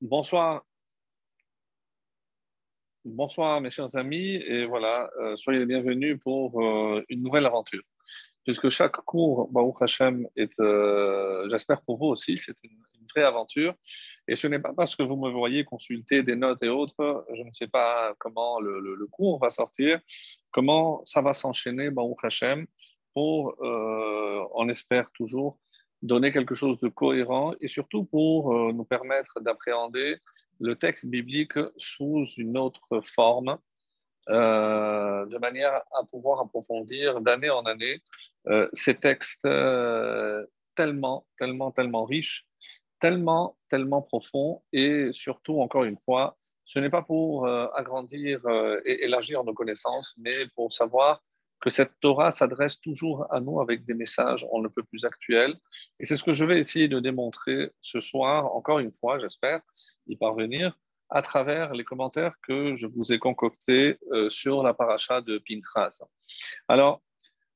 Bonsoir. Bonsoir mes chers amis et voilà, euh, soyez les bienvenus pour euh, une nouvelle aventure. Puisque chaque cours, Baruch Hashem, est, euh, j'espère pour vous aussi, c'est une, vraie aventure. Et ce n'est pas parce que vous me voyez consulter des notes et autres, je ne sais pas comment le, cours va sortir, comment ça va s'enchaîner, Baruch Hashem, pour, on espère toujours, donner quelque chose de cohérent et surtout pour euh, nous permettre d'appréhender le texte biblique sous une autre forme, euh, de manière à pouvoir approfondir d'année en année euh, ces textes tellement, tellement, tellement riches, tellement, tellement profonds et surtout, encore une fois, ce n'est pas pour agrandir et élargir nos connaissances, mais pour savoir que cette Torah s'adresse toujours à nous avec des messages on ne peut plus actuels. Et c'est ce que je vais essayer de démontrer ce soir, encore une fois, j'espère y parvenir, à travers les commentaires que je vous ai concoctés euh, sur la paracha de Pinchas. Alors,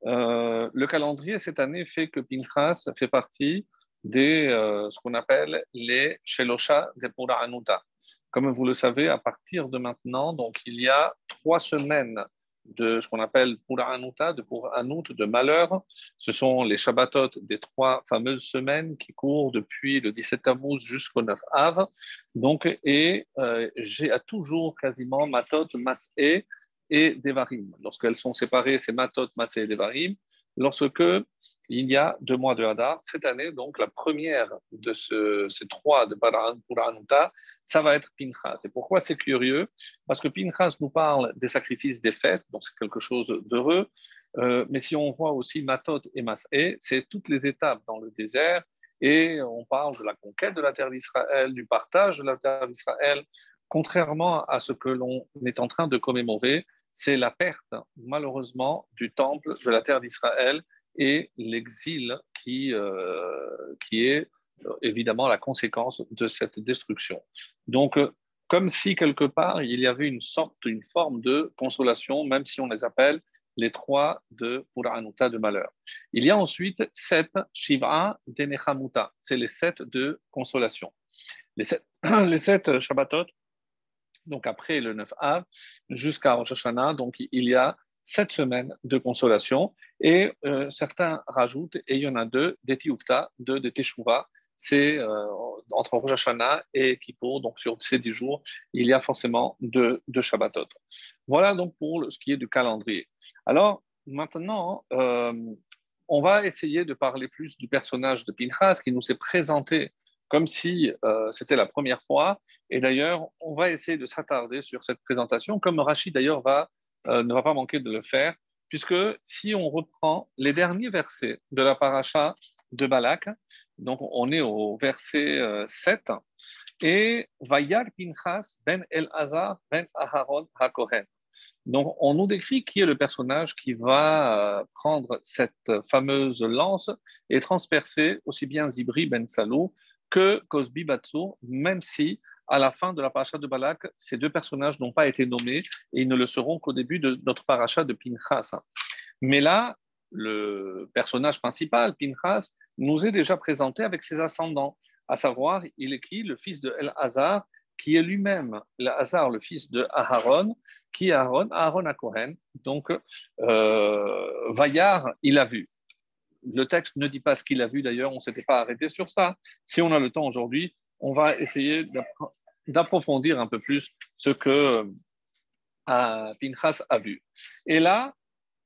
euh, le calendrier cette année fait que Pinchas fait partie des euh, ce qu'on appelle les Shelosha de Anuta. Comme vous le savez, à partir de maintenant, donc il y a trois semaines de ce qu'on appelle Anuta, de pour Anout, de malheur. Ce sont les Shabbatot des trois fameuses semaines qui courent depuis le 17 Tammuz jusqu'au 9 Av. Donc, et euh, j'ai toujours quasiment Matot, Mas'e et Devarim. Lorsqu'elles sont séparées, c'est Matot, Mas'e et Devarim. Lorsque il y a deux mois de Hadar. Cette année, donc, la première de ces trois de Anuta, ça va être Pinchas. Et pourquoi c'est curieux? Parce que Pinchas nous parle des sacrifices des fêtes, donc c'est quelque chose d'heureux. Euh, mais si on voit aussi Matot et Mas'e, c'est toutes les étapes dans le désert. Et on parle de la conquête de la terre d'Israël, du partage de la terre d'Israël. Contrairement à ce que l'on est en train de commémorer, c'est la perte, malheureusement, du temple de la terre d'Israël et l'exil qui, euh, qui est euh, évidemment la conséquence de cette destruction. Donc, euh, comme si quelque part il y avait une sorte, une forme de consolation, même si on les appelle les trois de Puranuta de malheur. Il y a ensuite sept Shiva Denechamuta, c'est les sept de consolation. Les sept, les sept Shabbatot, donc après le 9 Av jusqu'à Rosh Hashanah, donc il y a sept semaines de consolation. Et euh, certains rajoutent, et il y en a deux, des Tioufta, deux de Teshuvah, c'est euh, entre Rosh Hashanah et Kippour, donc sur ces dix jours, il y a forcément deux, deux Shabbatot. Voilà donc pour ce qui est du calendrier. Alors maintenant, euh, on va essayer de parler plus du personnage de Pinchas qui nous s'est présenté comme si c'était la première fois. Et d'ailleurs, on va essayer de s'attarder sur cette présentation, comme Rachid d'ailleurs va euh, ne va pas manquer de le faire, puisque si on reprend les derniers versets de la paracha de Balak, donc on est au verset 7, euh, et Vayar Pinchas ben El Azar ben Aharon HaKohen. Donc, on nous décrit qui est le personnage qui va euh, prendre cette fameuse lance et transpercer aussi bien Zibri ben Salou que Cosbi Batsou, même si à la fin de la paracha de Balak, ces deux personnages n'ont pas été nommés et ils ne le seront qu'au début de notre paracha de Pinchas. Mais là, le personnage principal, Pinchas, nous est déjà présenté avec ses ascendants, à savoir, il est qui? Le fils de El-Hazar, qui est lui-même El-Hazar, le fils de Aharon, qui est Aaron, Aaron à Kohen. Donc, euh, Vaillard, il a vu. Le texte ne dit pas ce qu'il a vu d'ailleurs, on ne s'était pas arrêté sur ça. Si on a le temps aujourd'hui, on va essayer d'approfondir un peu plus ce que euh, Pinchas a vu. Et là,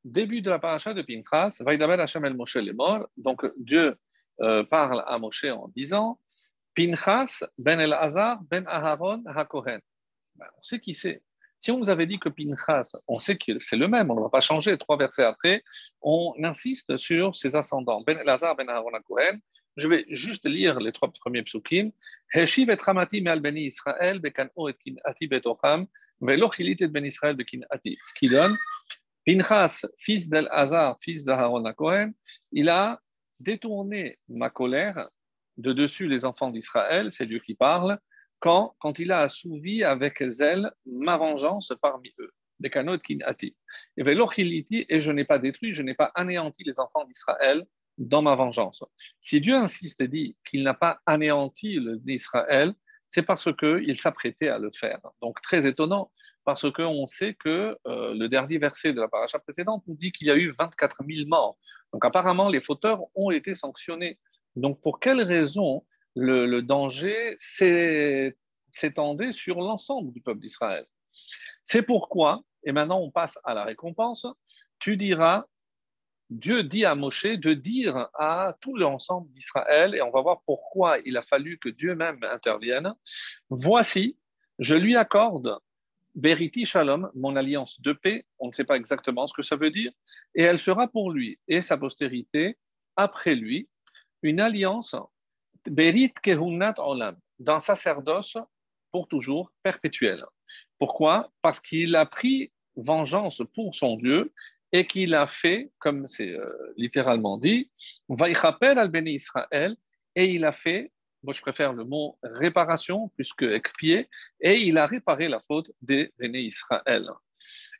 début de la paracha de Pinchas, Vaidaber Hashem el Moshe les morts. Donc Dieu euh, parle à Moshe en disant Pinchas ben el Hazar ben Aharon hakohen. Ben, on sait qui c'est. Si on vous avait dit que Pinchas, on sait que c'est le même, on ne va pas changer. Trois versets après, on insiste sur ses ascendants. Ben el Hazar ben Aharon hakohen. Je vais juste lire les trois premiers psukim. Heshiv et Ramati Israël bekan'o et betocham ve'lo chilit et ben Israël. Ce qui donne, Pinchas, fils d'El-Hazar, fils d'Aaron Cohen, il a détourné ma colère de dessus les enfants d'Israël, c'est Dieu qui parle, quand, il a assouvi avec zèle ma vengeance parmi eux. Bekanot kin'ati. Et ve'lo et je n'ai pas détruit, je n'ai pas anéanti les enfants d'Israël dans ma vengeance. Si Dieu insiste et dit qu'il n'a pas anéanti l'Israël, C'est parce qu'il s'apprêtait à le faire. Donc très étonnant, parce qu'on sait que euh, le dernier verset de la paracha précédente nous dit qu'il y a eu 24 000 morts. Donc apparemment, les fauteurs ont été sanctionnés. Donc pour quelle raison le, danger s'étendait sur l'ensemble du peuple d'Israël. C'est pourquoi, et maintenant on passe à la récompense, tu diras, Dieu dit à Moshe de dire à tout l'ensemble d'Israël, et on va voir pourquoi il a fallu que Dieu même intervienne, voici, je lui accorde Beriti Shalom, mon alliance de paix, on ne sait pas exactement ce que ça veut dire, et elle sera pour lui et sa postérité après lui, une alliance Berit Kehunat Olam, d'un sacerdoce pour toujours perpétuel. Pourquoi? Parce qu'il a pris vengeance pour son Dieu et qu'il a fait, comme c'est euh, littéralement dit, Vaïchaper al Beni Israël, et il a fait, moi je préfère le mot réparation plus que expier, et il a réparé la faute des Beni Israël.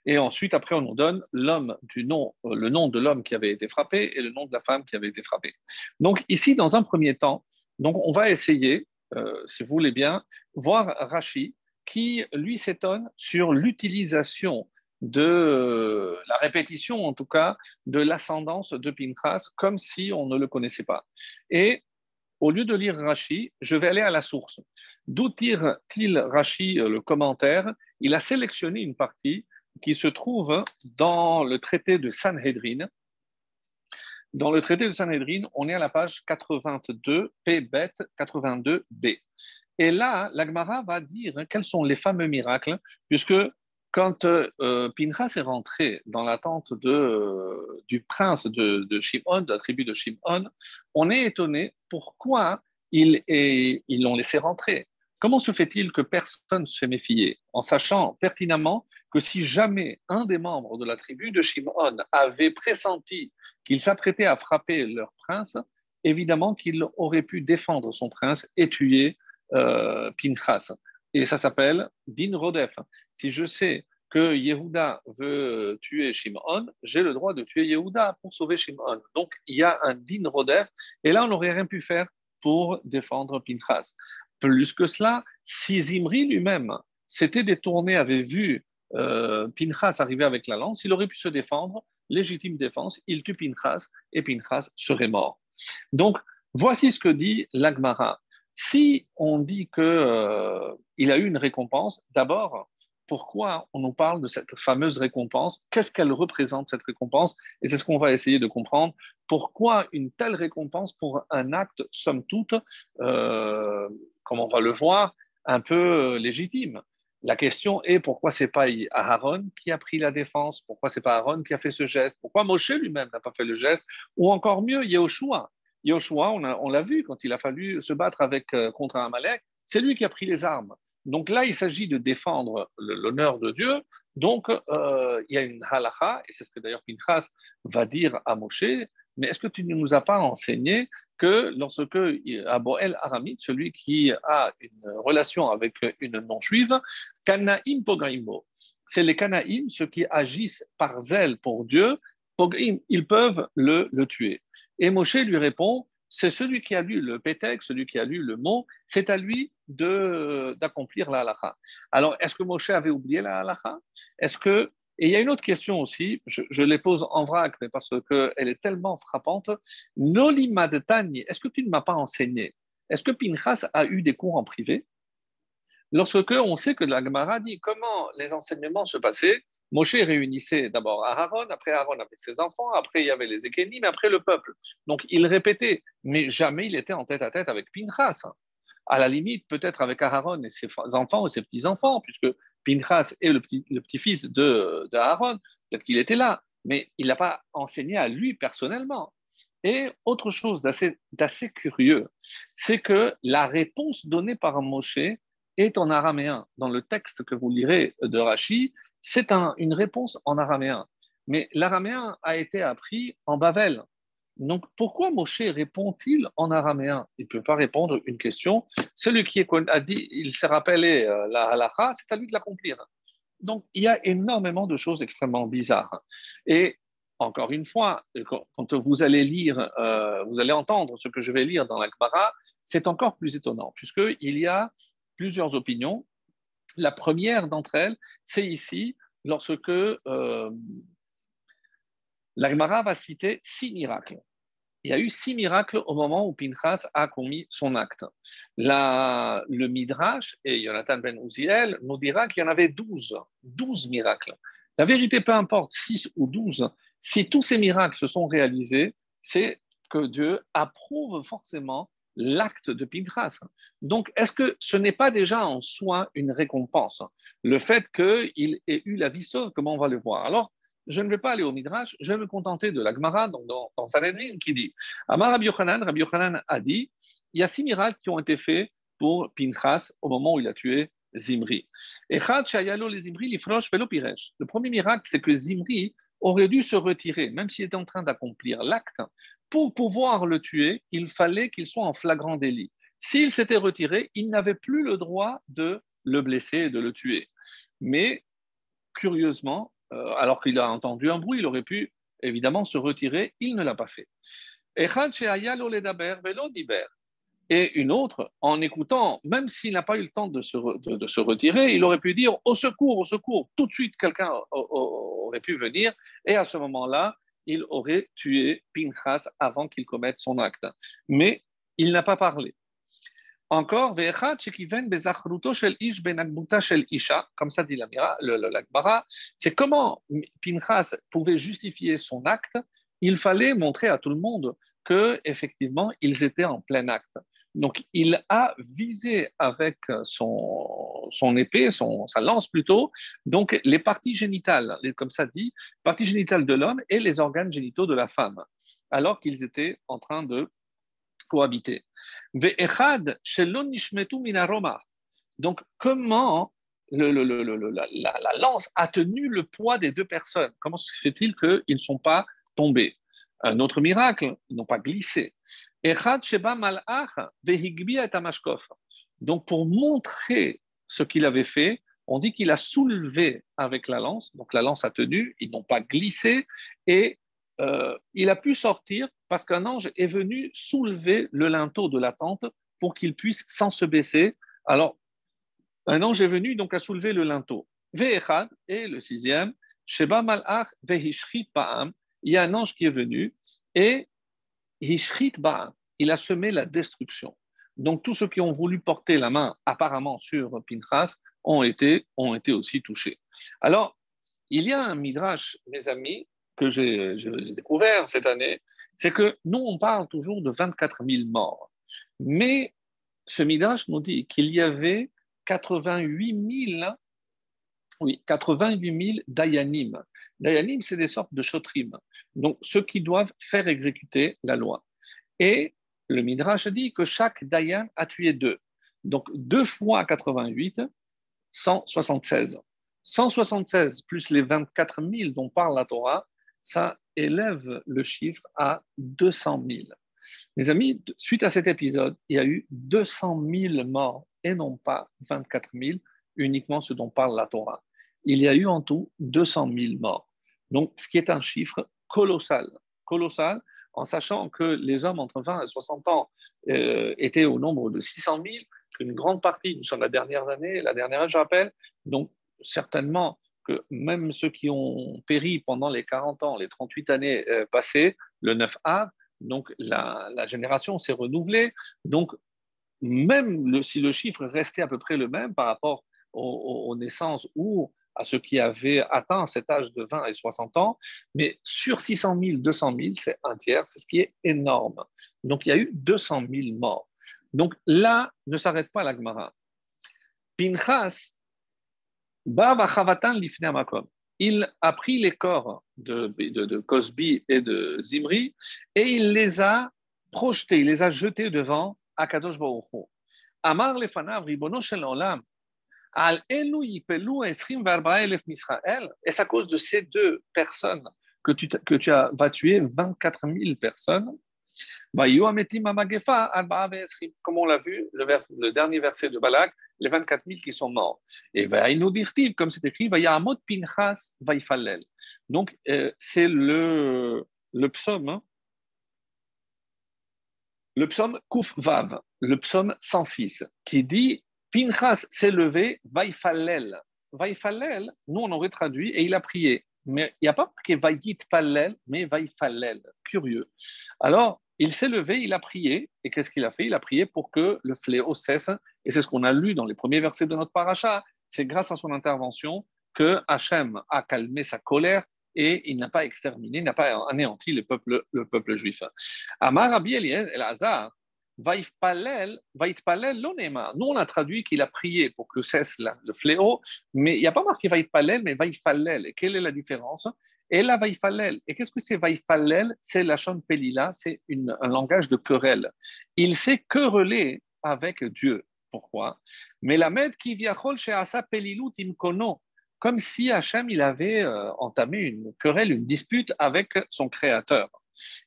Et ensuite, après, on nous donne l'homme du nom, euh, le nom de l'homme qui avait été frappé et le nom de la femme qui avait été frappée. Donc ici, dans un premier temps, donc on va essayer, euh, si vous voulez bien, voir Rashi qui, lui, s'étonne sur l'utilisation de euh, la répétition, en tout cas, de l'ascendance de Pinchas, comme si on ne le connaissait pas. Et au lieu de lire Rashi, je vais aller à la source. D'où tire-t-il Rashi euh, le commentaire? Il a sélectionné une partie qui se trouve dans le traité de Sanhedrin. Dans le traité de Sanhedrin, on est à la page 82, P, bet 82b. Et là, l'Agmara va dire quels sont les fameux miracles, puisque quand euh, Pinchas est rentré dans la tente euh, du prince de Shimon, de la tribu de Shimon, on est étonné pourquoi ils l'ont laissé rentrer. Comment se fait-il que personne ne se méfiait, en sachant pertinemment que si jamais un des membres de la tribu de Shimon avait pressenti qu'il s'apprêtait à frapper leur prince, évidemment qu'il aurait pu défendre son prince et tuer euh, Pinchas et ça s'appelle Din Rodef. Si je sais que Yehuda veut tuer Shimon, j'ai le droit de tuer Yehuda pour sauver Shimon. Donc il y a un Din Rodef, et là on n'aurait rien pu faire pour défendre Pinchas. Plus que cela, si Zimri lui-même s'était détourné, avait vu euh, Pinchas arriver avec la lance, il aurait pu se défendre, légitime défense, il tue Pinchas et Pinchas serait mort. Donc voici ce que dit l'Agmara. Si on dit qu'il euh, a eu une récompense, d'abord, pourquoi on nous parle de cette fameuse récompense? Qu'est-ce qu'elle représente, cette récompense? Et c'est ce qu'on va essayer de comprendre. Pourquoi une telle récompense pour un acte, somme toute, euh, comme on va le voir, un peu légitime la question est pourquoi c'est pas Aaron qui a pris la défense, pourquoi c'est pas Aaron qui a fait ce geste, pourquoi Moshe lui-même n'a pas fait le geste, ou encore mieux, Yehoshua. Yoshua, on, l'a vu quand il a fallu se battre avec, euh, contre Amalek, c'est lui qui a pris les armes. Donc là, il s'agit de défendre l'honneur de Dieu. Donc, euh, il y a une halacha, et c'est ce que d'ailleurs Pinchas va dire à Moshe, mais est-ce que tu ne nous as pas enseigné que lorsque Aboel Aramid, celui qui a une relation avec une non-juive, Kanaim Pogaimo, c'est les Kanaïm, ceux qui agissent par zèle pour Dieu, ils peuvent le, le tuer. Et Moshe lui répond, c'est celui qui a lu le pétek, celui qui a lu le mot, c'est à lui d'accomplir la halakha. Alors, est-ce que Moshe avait oublié la halakha Est-ce que et il y a une autre question aussi, je, je les pose en vrac, mais parce qu'elle est tellement frappante. Nolimadtani, est-ce que tu ne m'as pas enseigné? Est-ce que Pinchas a eu des cours en privé? Lorsque on sait que la Gemara dit comment les enseignements se passaient, Moshe réunissait d'abord Aaron, après Aaron avec ses enfants, après il y avait les Ékénim, après le peuple. Donc il répétait, mais jamais il était en tête à tête avec Pinchas. À la limite, peut-être avec Aaron et ses enfants ou ses petits-enfants, puisque Pinchas est le, petit, fils de, de Aaron, peut-être qu'il était là, mais il n'a pas enseigné à lui personnellement. Et autre chose d'assez curieux, c'est que la réponse donnée par Moshe est en araméen. Dans le texte que vous lirez de Rashi, c'est une réponse en araméen. Mais l'araméen a été appris en Bavel. Donc pourquoi Moshe répond-il en araméen? Il ne peut pas répondre une question. Celui qui a dit, il s'est rappelé euh, la halakha, c'est à lui de l'accomplir. Donc il y a énormément de choses extrêmement bizarres. Et encore une fois, quand vous allez lire, euh, vous allez entendre ce que je vais lire dans la c'est encore plus étonnant, puisqu'il y a plusieurs opinions. La première d'entre elles, c'est ici, lorsque euh, l'Agmara va citer six miracles. Il y a eu six miracles au moment où Pinchas a commis son acte. le Midrash et Jonathan Ben Uziel nous dira qu'il y en avait douze, douze miracles. La vérité, peu importe, six ou douze, si tous ces miracles se sont réalisés, c'est que Dieu approuve forcément l'acte de Pinchas. Donc, est-ce que ce n'est pas déjà en soi une récompense? Le fait qu'il ait eu la vie sauve, comment on va le voir? Alors, je ne vais pas aller au Midrash, je vais me contenter de l'Agmara, donc dans, dans qui dit Amar Rabbi Yochanan, Rabbi Yochanan a dit il y a six miracles qui ont été faits pour Pinchas au moment où il a tué Zimri. Le premier miracle, c'est que Zimri aurait dû se retirer, même s'il était en train d'accomplir l'acte. Pour pouvoir le tuer, il fallait qu'il soit en flagrant délit. S'il s'était retiré, il n'avait plus le droit de le blesser et de le tuer. Mais curieusement, euh, alors qu'il a entendu un bruit, il aurait pu évidemment se retirer, il ne l'a pas fait. Et une autre, en écoutant, même s'il n'a pas eu le temps de se, de, se, retirer, il aurait pu dire au secours, au secours. Tout de suite, quelqu'un aurait pu venir et à ce moment-là, il aurait tué Pinchas avant qu'il commette son acte. Mais il n'a pas parlé. Encore, ben comme ça dit l'Akbara, c'est comment Pinchas pouvait justifier son acte. Il fallait montrer à tout le monde que effectivement ils étaient en plein acte. Donc, il a visé avec son, épée, son, sa lance plutôt, donc les parties génitales, comme ça dit, parties génitales de l'homme et les organes génitaux de la femme, alors qu'ils étaient en train de cohabiter. Donc, comment le, la, la, lance a tenu le poids des deux personnes? Comment se fait-il qu'ils ne sont pas tombés? Un autre miracle, ils n'ont pas glissé. Donc, pour montrer ce qu'il avait fait, on dit qu'il a soulevé avec la lance, donc la lance a tenu, ils n'ont pas glissé, et euh, il a pu sortir parce qu'un ange est venu soulever le linteau de la tente pour qu'il puisse sans se baisser. Alors, un ange est venu donc à soulever le linteau. Ve'echad, et le sixième, Sheba Malach Vehishrit Ba'am, il y a un ange qui est venu et Hishrit Ba'am, il a semé la destruction. Donc, tous ceux qui ont voulu porter la main apparemment sur Pinchas ont été, ont été aussi touchés. Alors, il y a un midrash, mes amis, que j'ai découvert cette année, c'est que nous, on parle toujours de 24 000 morts. Mais ce midrash nous dit qu'il y avait 88 000, oui, 88 000 dayanim. Dayanim, c'est des sortes de shotrim, donc ceux qui doivent faire exécuter la loi. Et le Midrash dit que chaque Dayan a tué deux. Donc deux fois 88, 176. 176 plus les 24 000 dont parle la Torah, ça élève le chiffre à 200 000. Mes amis, suite à cet épisode, il y a eu 200 000 morts et non pas 24 000, uniquement ce dont parle la Torah. Il y a eu en tout 200 000 morts. Donc, ce qui est un chiffre colossal. Colossal, en sachant que les hommes entre 20 et 60 ans euh, étaient au nombre de 600 000, qu'une grande partie, nous sommes la dernière année, la dernière je rappelle, donc certainement que même ceux qui ont péri pendant les 40 ans, les 38 années euh, passées, le 9 A, donc la, génération s'est renouvelée. Donc, même si le chiffre restait à peu près le même par rapport aux naissances ou à ceux qui avaient atteint cet âge de 20 et 60 ans, mais sur 600 000, 200 000, c'est un tiers, c'est ce qui est énorme. Donc il y a eu 200 000 morts. Donc là, ne s'arrête pas la Gemara. Pinchas, il a pris les corps de, de, et de Zimri et il les a projetés, il les a jetés devant Akadosh Baruch Amar lefanav ribono shel olam et c'est à cause de ces deux personnes que tu, que tu as, vas tuer 24 000 personnes? Comme on l'a vu, le, dernier verset de Balak, les 24 000 qui sont morts. Et comme c'est écrit, Donc, euh, c'est le, le psaume, hein. le psaume Kuf Vav, le psaume 106, qui dit Pinchas s'est levé, vaifalel. Vaifalel, nous on aurait traduit, et il a prié. Mais il n'y a pas marqué vaït palel, mais vaifalel. Curieux. Alors, il s'est levé, il a prié. Et qu'est-ce qu'il a fait? Il a prié pour que le fléau cesse. Et c'est ce qu'on a lu dans les premiers versets de notre paracha. C'est grâce à son intervention que Hachem a calmé sa colère et il n'a pas exterminé, n'a pas anéanti le peuple, le peuple juif. Amar Rabbi Vaïfpalel, Vaïfpalel, l'onema. Nous, on a traduit qu'il a prié pour que cesse le fléau, mais il n'y a pas marqué Vaïfpalel, mais Vaïfalel. Et quelle est la différence? Et la Vaïfalel. Et qu'est-ce que c'est Vaïfalel C'est la Shon Pelila, c'est un langage de querelle. Il s'est querellé avec Dieu. Pourquoi? Mais la med qui viachol chez Asa Pelilut comme si Hachem il avait euh, entamé une querelle, une dispute avec son créateur.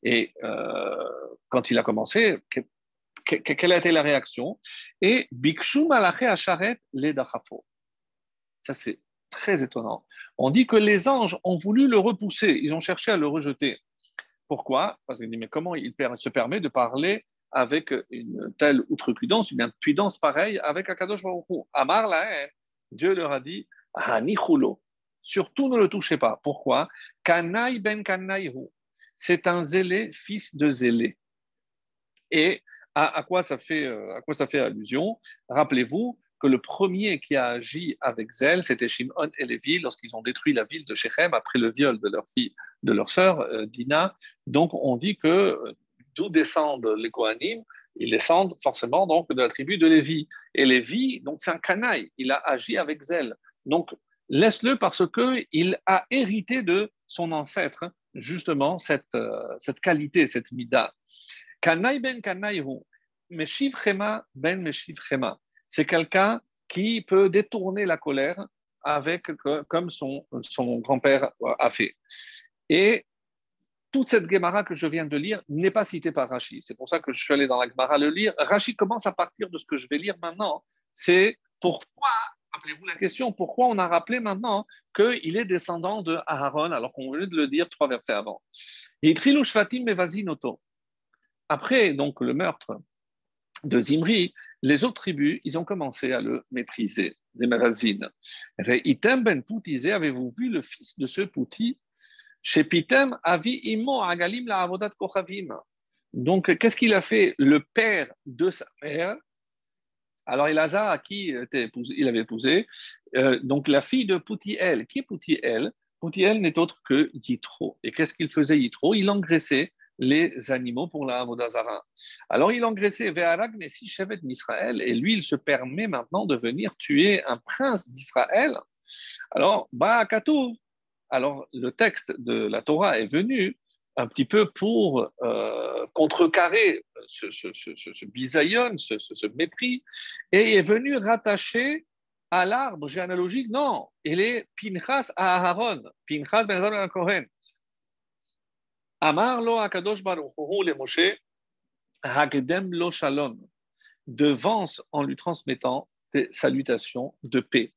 Et euh, quand il a commencé, quelle a été la réaction? Et Bikshu Malaché Acharet Ledachafo. Ça, c'est très étonnant. On dit que les anges ont voulu le repousser, ils ont cherché à le rejeter. Pourquoi? Parce qu'il dit, mais comment il se permet de parler avec une telle outrecuidance, une impudence pareille avec Akadosh Baruch Amar la Dieu leur a dit, Surtout ne le touchez pas. Pourquoi? Ben C'est un zélé, fils de zélé. Et à, quoi ça fait, euh, à quoi ça fait allusion? Rappelez-vous que le premier qui a agi avec zèle, c'était Shimon et Lévi lorsqu'ils ont détruit la ville de Shechem après le viol de leur fille, de leur sœur euh, Dina. Donc on dit que euh, d'où descendent les Kohanim ils descendent forcément donc de la tribu de Lévi. Et Lévi, donc c'est un canaille, il a agi avec zèle. Donc, laisse-le parce qu'il a hérité de son ancêtre, justement, cette, euh, qualité, cette mida. Kanai ben kanaihu, meshivchema ben meshivchema. C'est quelqu'un qui peut détourner la colère avec, comme son, grand-père a fait. Et toute cette Gemara que je viens de lire n'est pas citée par Rachid. C'est pour ça que je suis allé dans la Gemara le lire. Rachid commence à partir de ce que je vais lire maintenant. C'est pourquoi Rappelez-vous la question, pourquoi on a rappelé maintenant qu'il est descendant de Aaron, alors qu'on venait de le dire trois versets avant. Après donc le meurtre de Zimri, les autres tribus, ils ont commencé à le mépriser, les Mavazines. Item ben Poutisé, avez-vous vu le fils de ce Pouti? Chez Pitem, Avi Imo Agalim la Avodat Kochavim. Donc, qu'est-ce qu'il a fait Le père de sa mère, alors, Elazar, à qui il avait épousé, euh, donc la fille de Poutiel. Qui est Poutiel Poutiel n'est autre que Yitro. Et qu'est-ce qu'il faisait Yitro? Il engraissait les animaux pour la Havodazara. Alors, il engraissait Ve'arag Nessi Shevet d'Israël, et lui, il se permet maintenant de venir tuer un prince d'Israël. Alors, Ba'akatou. Alors, le texte de la Torah est venu un petit peu pour euh, contrecarrer ce, ce, ce, ce, mépris, et est venu rattacher à l'arbre généalogique, non, il est Pinchas à Aaron, Pinchas ben Aaron Kohen. Amar lo akadosh baruch le Moshe, hagdem lo shalom, devance en lui transmettant des salutations de paix.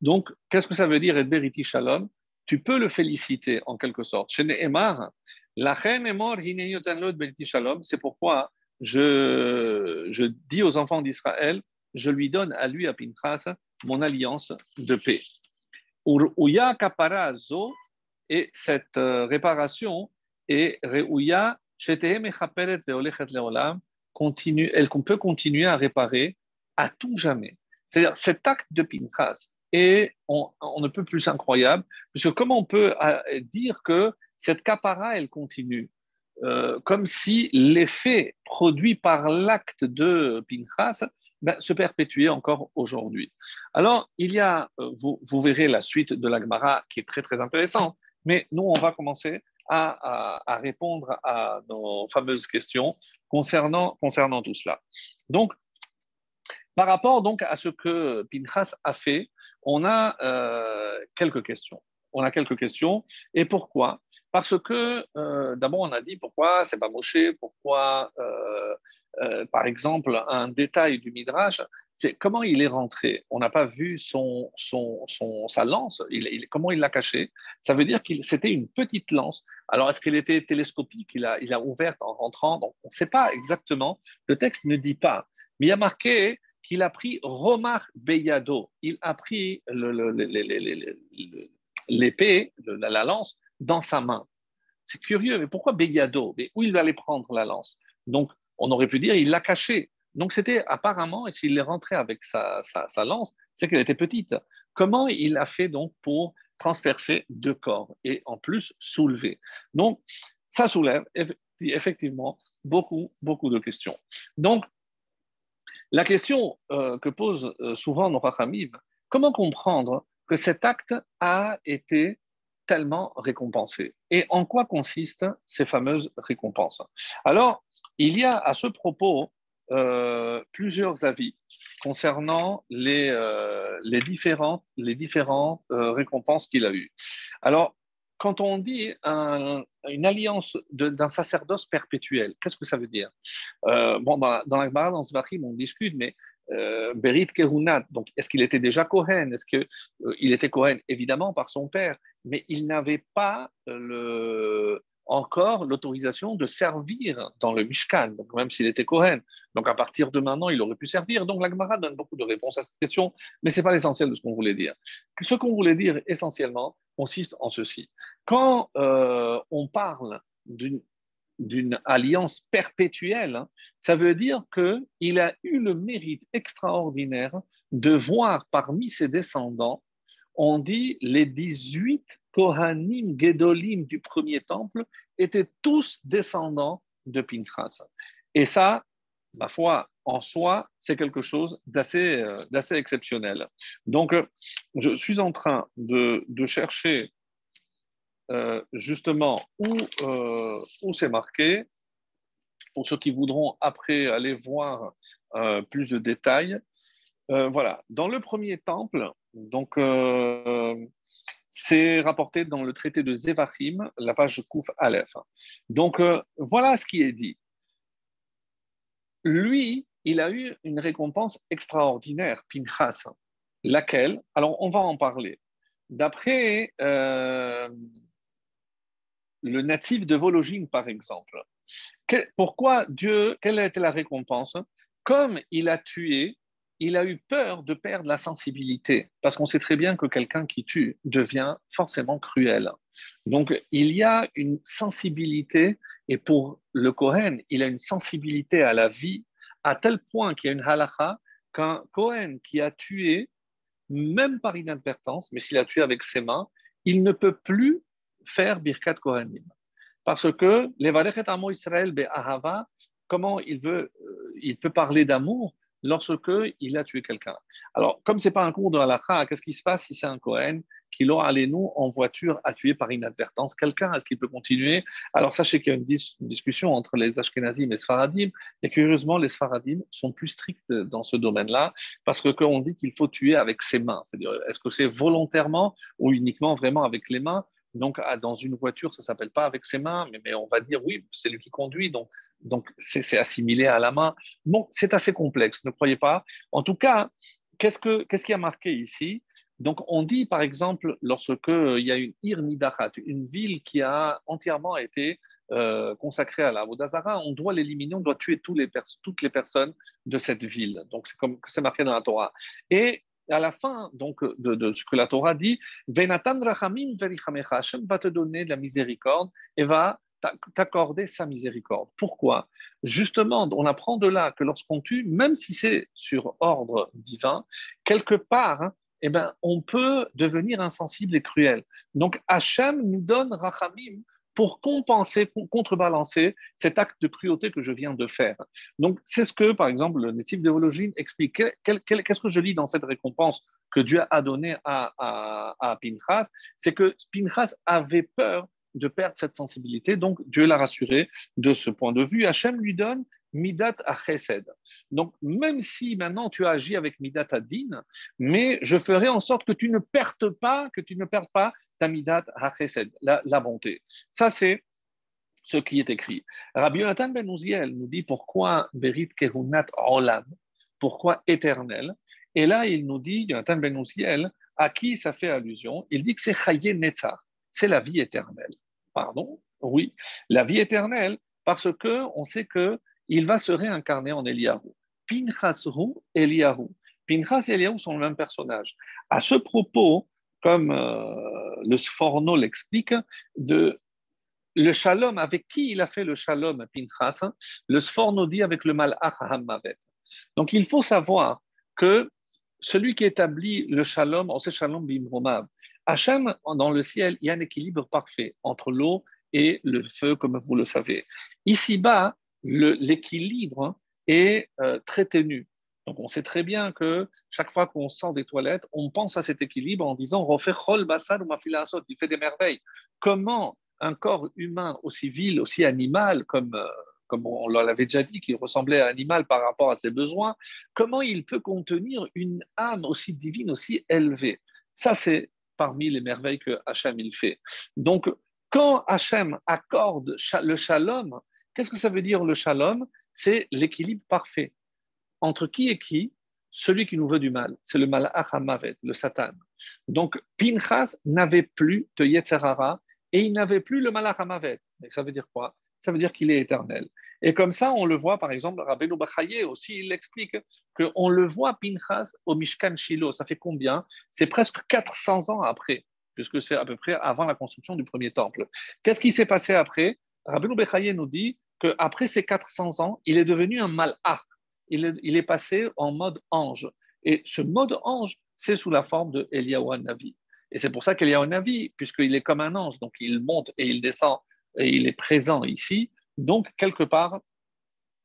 Donc, qu'est-ce que ça veut dire, et beriti shalom tu peux le féliciter en quelque sorte. C'est pourquoi je, je dis aux enfants d'Israël, je lui donne à lui, à Pintras, mon alliance de paix. Et cette euh, réparation est reuya continue, elle peut continuer à réparer à tout jamais. C'est-à-dire cet acte de Pintras et on, ne peut plus incroyable, puisque comment on peut euh, dire que cette capara, elle continue euh, Comme si l'effet produit par l'acte de Pinchas ben, se perpétuait encore aujourd'hui. Alors, il y a, euh, vous, vous, verrez la suite de l'Agmara qui est très très intéressante, mais nous, on va commencer à, répondre à nos fameuses questions concernant, concernant tout cela. Donc, par rapport donc à ce que Pinchas a fait, on a euh, quelques questions. On a quelques questions. Et pourquoi? Parce que euh, d'abord, on a dit pourquoi c'est pas moché, pourquoi, euh, par exemple, un détail du Midrash, c'est comment il est rentré. On n'a pas vu son, sa lance, comment il l'a caché? Ça veut dire qu'il c'était une petite lance. Alors, est-ce qu'elle était télescopique? Il a, il a ouverte en rentrant. Donc, on ne sait pas exactement. Le texte ne dit pas. Mais il y a marqué qu'il a pris Romar Beyado. Il a pris l'épée, la lance, dans sa main. C'est curieux, mais pourquoi Beyado? Mais où il va aller prendre la lance? Donc, on aurait pu dire, il l'a cachée. Donc, c'était apparemment, et s'il est rentré avec sa, sa lance, c'est qu'elle était petite. Comment il a fait donc pour transpercer deux corps et en plus soulever? Donc, ça soulève effectivement beaucoup, beaucoup de questions. Donc, la question euh, que posent euh, souvent nos rachamim, comment comprendre que cet acte a été tellement récompensé? Et en quoi consistent ces fameuses récompenses? Alors, il y a à ce propos euh, plusieurs avis concernant les, les différentes, les différentes récompenses qu'il a eues. Alors, quand on dit une alliance d'un sacerdoce perpétuel, qu'est-ce que ça veut dire? Euh, Bon, dans, dans la Gemara, dans Zvachim, on discute, mais euh, Berit Kehunat, donc est-ce qu'il était déjà Kohen? Est-ce qu'il euh, il était Kohen? Évidemment par son père, mais il n'avait pas le, encore l'autorisation de servir dans le Mishkan, donc même s'il était Kohen. Donc à partir de maintenant, il aurait pu servir. Donc la Gemara donne beaucoup de réponses à cette question, mais ce n'est pas l'essentiel de ce qu'on voulait dire. Ce qu'on voulait dire essentiellement consiste en ceci. Quand euh, on parle d'une alliance perpétuelle, hein, ça veut dire qu'il a eu le mérite extraordinaire de voir parmi ses descendants, on dit les 18 Kohanim Gedolim du premier temple étaient tous descendants de Pinchas. Et ça, ma foi, en soi, c'est quelque chose d'assez euh, exceptionnel. Donc, euh, je suis en train de, chercher euh, justement où, où c'est marqué. Pour ceux qui voudront après aller voir plus de détails. voilà, dans le premier temple, donc c'est rapporté dans le traité de Zévachim, la page Kouf Aleph. Donc, euh, voilà ce qui est dit. Lui, il a eu une récompense extraordinaire, Pinchas. Laquelle? Alors, on va en parler. D'après euh, le natif de Vologine, par exemple, pourquoi Dieu, quelle a été la récompense? Comme il a tué il a eu peur de perdre la sensibilité, parce qu'on sait très bien que quelqu'un qui tue devient forcément cruel. Donc, il y a une sensibilité, et pour le Kohen, il a une sensibilité à la vie, à tel point qu'il y a une halakha qu'un Kohen qui a tué, même par inadvertance, mais s'il a tué avec ses mains, il ne peut plus faire Birkat Kohanim. Parce que les Amo Israël Ahava, comment il veut, euh, il peut parler d'amour lorsque il a tué quelqu'un. Alors, comme ce n'est pas un cours de halakha, qu'est-ce qui se passe si c'est un Cohen qui l'aura allé nous en voiture à tuer par inadvertance quelqu'un? Est-ce qu'il peut continuer? Alors, sachez qu'il y a une, discussion entre les Ashkenazim et les Sfaradim, et curieusement, les Sfaradim sont plus stricts dans ce domaine-là, parce que quand on dit qu'il faut tuer avec ses mains, c'est-à-dire, est-ce que c'est volontairement ou uniquement vraiment avec les mains? Donc, dans une voiture, ça s'appelle pas avec ses mains, mais, mais, on va dire oui, c'est lui qui conduit, donc donc c'est assimilé à la main. Bon, c'est assez complexe, ne croyez pas. En tout cas, qu'est-ce, que, qu'est-ce qui a marqué ici? Donc on dit par exemple, lorsque il y a une Ir une ville qui a entièrement été euh, consacrée à la Vodazara, on doit l'éliminer, on doit tuer toutes les personnes de cette ville. Donc c'est comme c'est marqué dans la Torah. Et à la fin donc, de, ce que la Torah dit, Venatan Rachamim Hashem va te donner de la miséricorde et va t'accorder sa miséricorde. Pourquoi? Justement, on apprend de là que lorsqu'on tue, même si c'est sur ordre divin, quelque part, hein, eh ben, on peut devenir insensible et cruel. Donc Hachem nous donne rachamim pour compenser, pour contrebalancer cet acte de cruauté que je viens de faire. Donc c'est ce que, par exemple, le natif d'Évologine explique. Qu'est-ce que je lis dans cette récompense que Dieu a donnée à, à, à Pinchas? C'est que Pinchas avait peur de perdre cette sensibilité. Donc, Dieu l'a rassuré de ce point de vue. Hachem lui donne Midat à Chesed. Donc, même si maintenant tu agis avec Midat à mais je ferai en sorte que tu ne perdes pas, que tu ne perdes pas ta Midat à Chesed, la, bonté. Ça, c'est ce qui est écrit. Rabbi Yonatan Ben Uziel nous dit pourquoi Berit Kehunat Olam, pourquoi éternel? Et là, il nous dit, Yonatan Ben Uziel, à qui ça fait allusion? Il dit que c'est Chaye Netzar, c'est la vie éternelle pardon, oui, la vie éternelle, parce que on sait que il va se réincarner en Eliyahu. Pinchas Hu Eliyahu. Pinchas et Eliyahu sont le même personnage. À ce propos, comme euh, le Sforno l'explique, le shalom, avec qui il a fait le shalom, Pinchas Le Sforno dit avec le malach Hammavet. Donc il faut savoir que celui qui établit le shalom, on sait shalom bimromav. Hachem, dans le ciel, il y a un équilibre parfait entre l'eau et le feu, comme vous le savez. Ici-bas, l'équilibre est euh, très ténu. Donc on sait très bien que chaque fois qu'on sort des toilettes, on pense à cet équilibre en disant il fait des merveilles. Comment un corps humain aussi vil, aussi animal, comme, euh, comme on l'avait déjà dit, qui ressemblait à un animal par rapport à ses besoins, comment il peut contenir une âme aussi divine, aussi élevée? Ça, c'est parmi les merveilles que Hachem il fait. Donc, quand Hachem accorde le shalom, qu'est-ce que ça veut dire le shalom? C'est l'équilibre parfait. Entre qui et qui? Celui qui nous veut du mal. C'est le mal Hamavet, le Satan. Donc, Pinchas n'avait plus de Yetzerara et il n'avait plus le malach hamavet. Ça veut dire quoi? Ça veut dire qu'il est éternel. Et comme ça, on le voit, par exemple, Rabbeinu Bachaye aussi, il explique qu'on le voit Pinchas au Mishkan Shiloh. Ça fait combien? C'est presque 400 ans après, puisque c'est à peu près avant la construction du premier temple. Qu'est-ce qui s'est passé après? Rabbeinu Bachaye nous dit qu'après ces 400 ans, il est devenu un malach. Il est, il est passé en mode ange. Et ce mode ange, c'est sous la forme de Eliyahu Navi. Et c'est pour ça un avis, puisqu'il est comme un ange, donc il monte et il descend et il est présent ici. Donc, quelque part,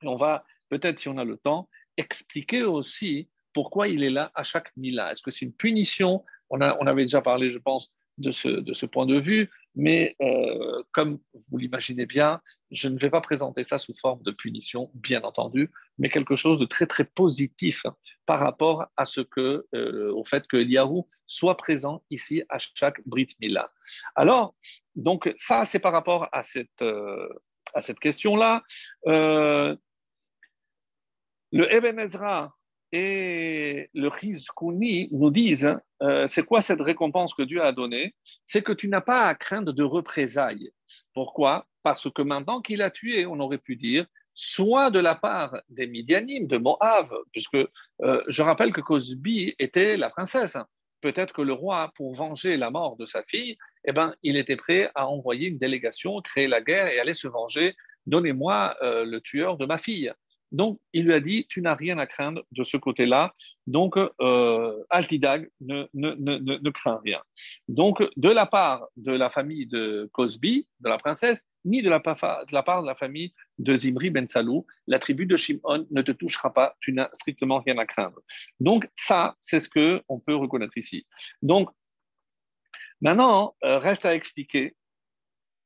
on va peut-être, si on a le temps, expliquer aussi pourquoi il est là à chaque mila. Est-ce que c'est une punition? On, a, on avait déjà parlé, je pense, de ce, de ce point de vue, mais euh, comme vous l'imaginez bien, je ne vais pas présenter ça sous forme de punition, bien entendu, mais quelque chose de très très positif par rapport à ce que, euh, au fait que Yahoo soit présent ici à chaque Brit Mila. Alors, donc ça c'est par rapport à cette, euh, question-là. le Eben Ezra et le Rizkouni nous disent euh, c'est quoi cette récompense que Dieu a donnée? C'est que tu n'as pas à craindre de représailles. Pourquoi? Parce que maintenant qu'il a tué, on aurait pu dire, soit de la part des Midianim, de Moab, puisque euh, je rappelle que Cosby était la princesse. Peut-être que le roi, pour venger la mort de sa fille, eh ben, il était prêt à envoyer une délégation, créer la guerre et aller se venger. Donnez-moi euh, le tueur de ma fille. Donc, il lui a dit, tu n'as rien à craindre de ce côté-là. Donc, euh, Altidag ne, craint rien. Donc, de la part de la famille de Cosby, de la princesse, ni de la, de la part de la famille de Zimri Ben Salou, la tribu de Shimon ne te touchera pas, tu n'as strictement rien à craindre. Donc, ça, c'est ce qu'on peut reconnaître ici. Donc, maintenant, euh, reste à expliquer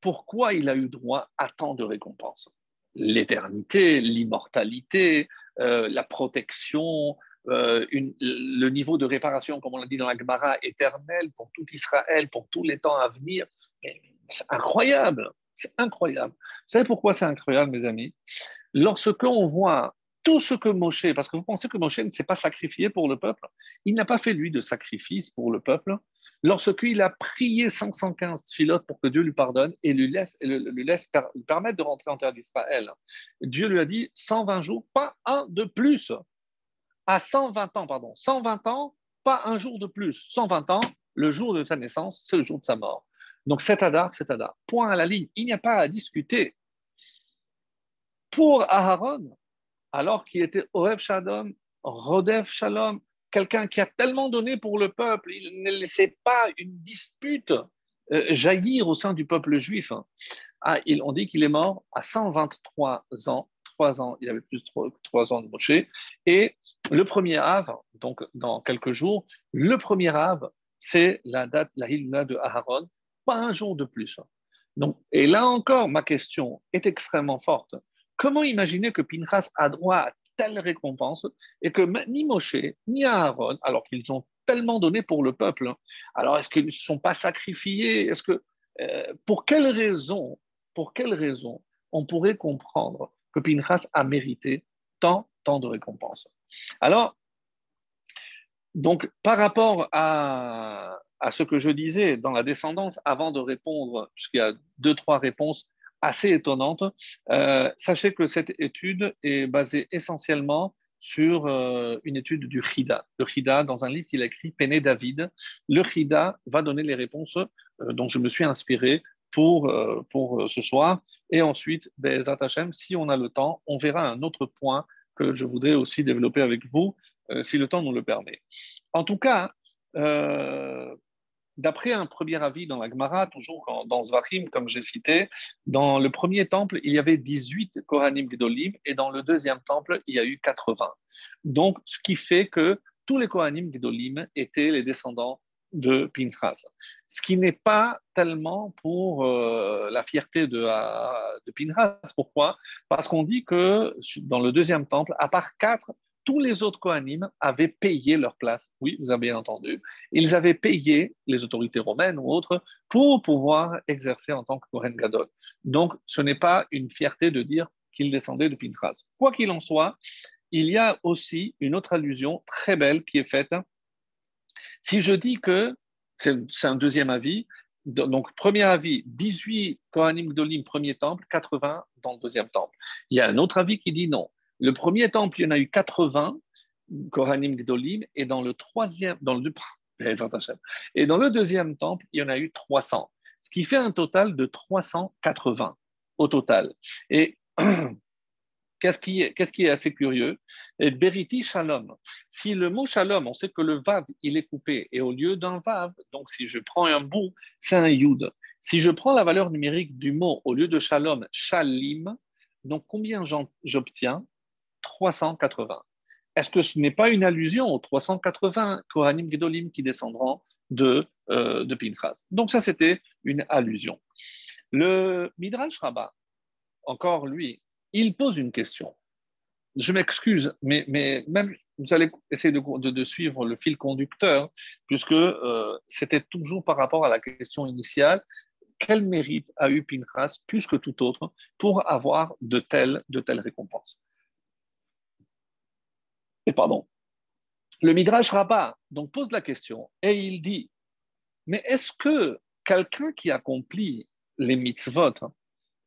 pourquoi il a eu droit à tant de récompenses l'éternité, l'immortalité, euh, la protection, euh, le niveau de réparation, comme on l'a dit dans la Gemara, éternel pour tout Israël, pour tous les temps à venir. C'est incroyable, c'est incroyable. Vous savez pourquoi c'est incroyable, mes amis? Lorsqu'on voit tout ce que Moshe, parce que vous pensez que Moshe ne s'est pas sacrifié pour le peuple, il n'a pas fait lui de sacrifice pour le peuple, lorsqu'il a prié 515 filotes pour que Dieu lui pardonne et lui laisse, permettre de rentrer en terre d'Israël, Dieu lui a dit 120 jours, pas un de plus. À 120 ans, pardon, 120 ans, pas un jour de plus. 120 ans, le jour de sa naissance, c'est le jour de sa mort. Donc cet Adar, cet Adar. Point à la ligne. Il n'y a pas à discuter. Pour Aharon, alors qu'il était Orev Shalom, Rodef Shalom, quelqu'un qui a tellement donné pour le peuple, il ne laissait pas une dispute euh, jaillir au sein du peuple juif. Hein. Ah, on dit qu'il est mort à 123 ans, 3 ans, il avait plus de 3, ans de Moshe, et le premier Av, donc dans quelques jours, le premier Av, c'est la date, la Hilna de Aharon, pas un jour de plus. Donc, et là encore, ma question est extrêmement forte. Comment imaginer que Pinchas a droit à telle récompense et que ni Moshe ni Aaron, alors qu'ils ont tellement donné pour le peuple, hein, alors est-ce qu'ils ne sont pas sacrifiés? Est-ce que euh, pour quelle raison, pour quelle raison on pourrait comprendre que Pinchas a mérité tant, tant de récompenses? Alors, donc par rapport à, à ce que je disais dans la descendance, avant de répondre, puisqu'il y a deux, trois réponses assez étonnante. Euh, sachez que cette étude est basée essentiellement sur euh, une étude du Chida. Le Chida, dans un livre qu'il a écrit, Péné David, le Chida va donner les réponses euh, dont je me suis inspiré pour, pour ce soir. Et ensuite, Bezat Hashem, si on a le temps, on verra un autre point que je voudrais aussi développer avec vous, si le temps nous le permet. En tout cas, D'après un premier avis dans la Gemara, toujours dans Zvachim, comme j'ai cité, dans le premier temple, il y avait 18 Kohanim Gdolim et dans le deuxième temple, il y a eu 80. Donc, ce qui fait que tous les Kohanim Gdolim étaient les descendants de Pinchas. Ce qui n'est pas tellement pour euh, la fierté de, de Pinchas. Pourquoi? Parce qu'on dit que dans le deuxième temple, à part quatre, tous les autres Kohanim avaient payé leur place. Oui, vous avez bien entendu. Ils avaient payé, les autorités romaines ou autres, pour pouvoir exercer en tant que Kohen Gadol. Donc, ce n'est pas une fierté de dire qu'ils descendaient de Pinchas. Quoi qu'il en soit, il y a aussi une autre allusion très belle qui est faite. Si je dis que, c'est un deuxième avis, donc premier avis, 18 Kohanim Gdolim, premier temple, 80 dans le deuxième temple. Il y a un autre avis qui dit non. Le premier temple, il y en a eu 80, Kohanim Gdolim, et dans le troisième, dans le, et dans le deuxième temple, il y en a eu 300, ce qui fait un total de 380 au total. Et Qu'est-ce qui, est, assez curieux? Beriti Shalom. Si le mot Shalom, on sait que le Vav, il est coupé, et au lieu d'un Vav, donc si je prends un bout, c'est un Yud. Si je prends la valeur numérique du mot, au lieu de Shalom, Shalim, donc combien j'obtiens? 380. Est-ce que ce n'est pas une allusion aux 380 Kohanim Gedolim qui descendront de, euh, de Pinchas? Donc ça, c'était une allusion. Le Midrash Rabbah, encore lui, il pose une question. Je m'excuse, mais, même vous allez essayer de, suivre le fil conducteur, puisque euh, c'était toujours par rapport à la question initiale. Quel mérite a eu Pinchas plus que tout autre pour avoir de telles récompenses? Pardon. Le Midrash Rabbah donc pose la question et il dit mais est-ce que quelqu'un qui accomplit les mitzvot,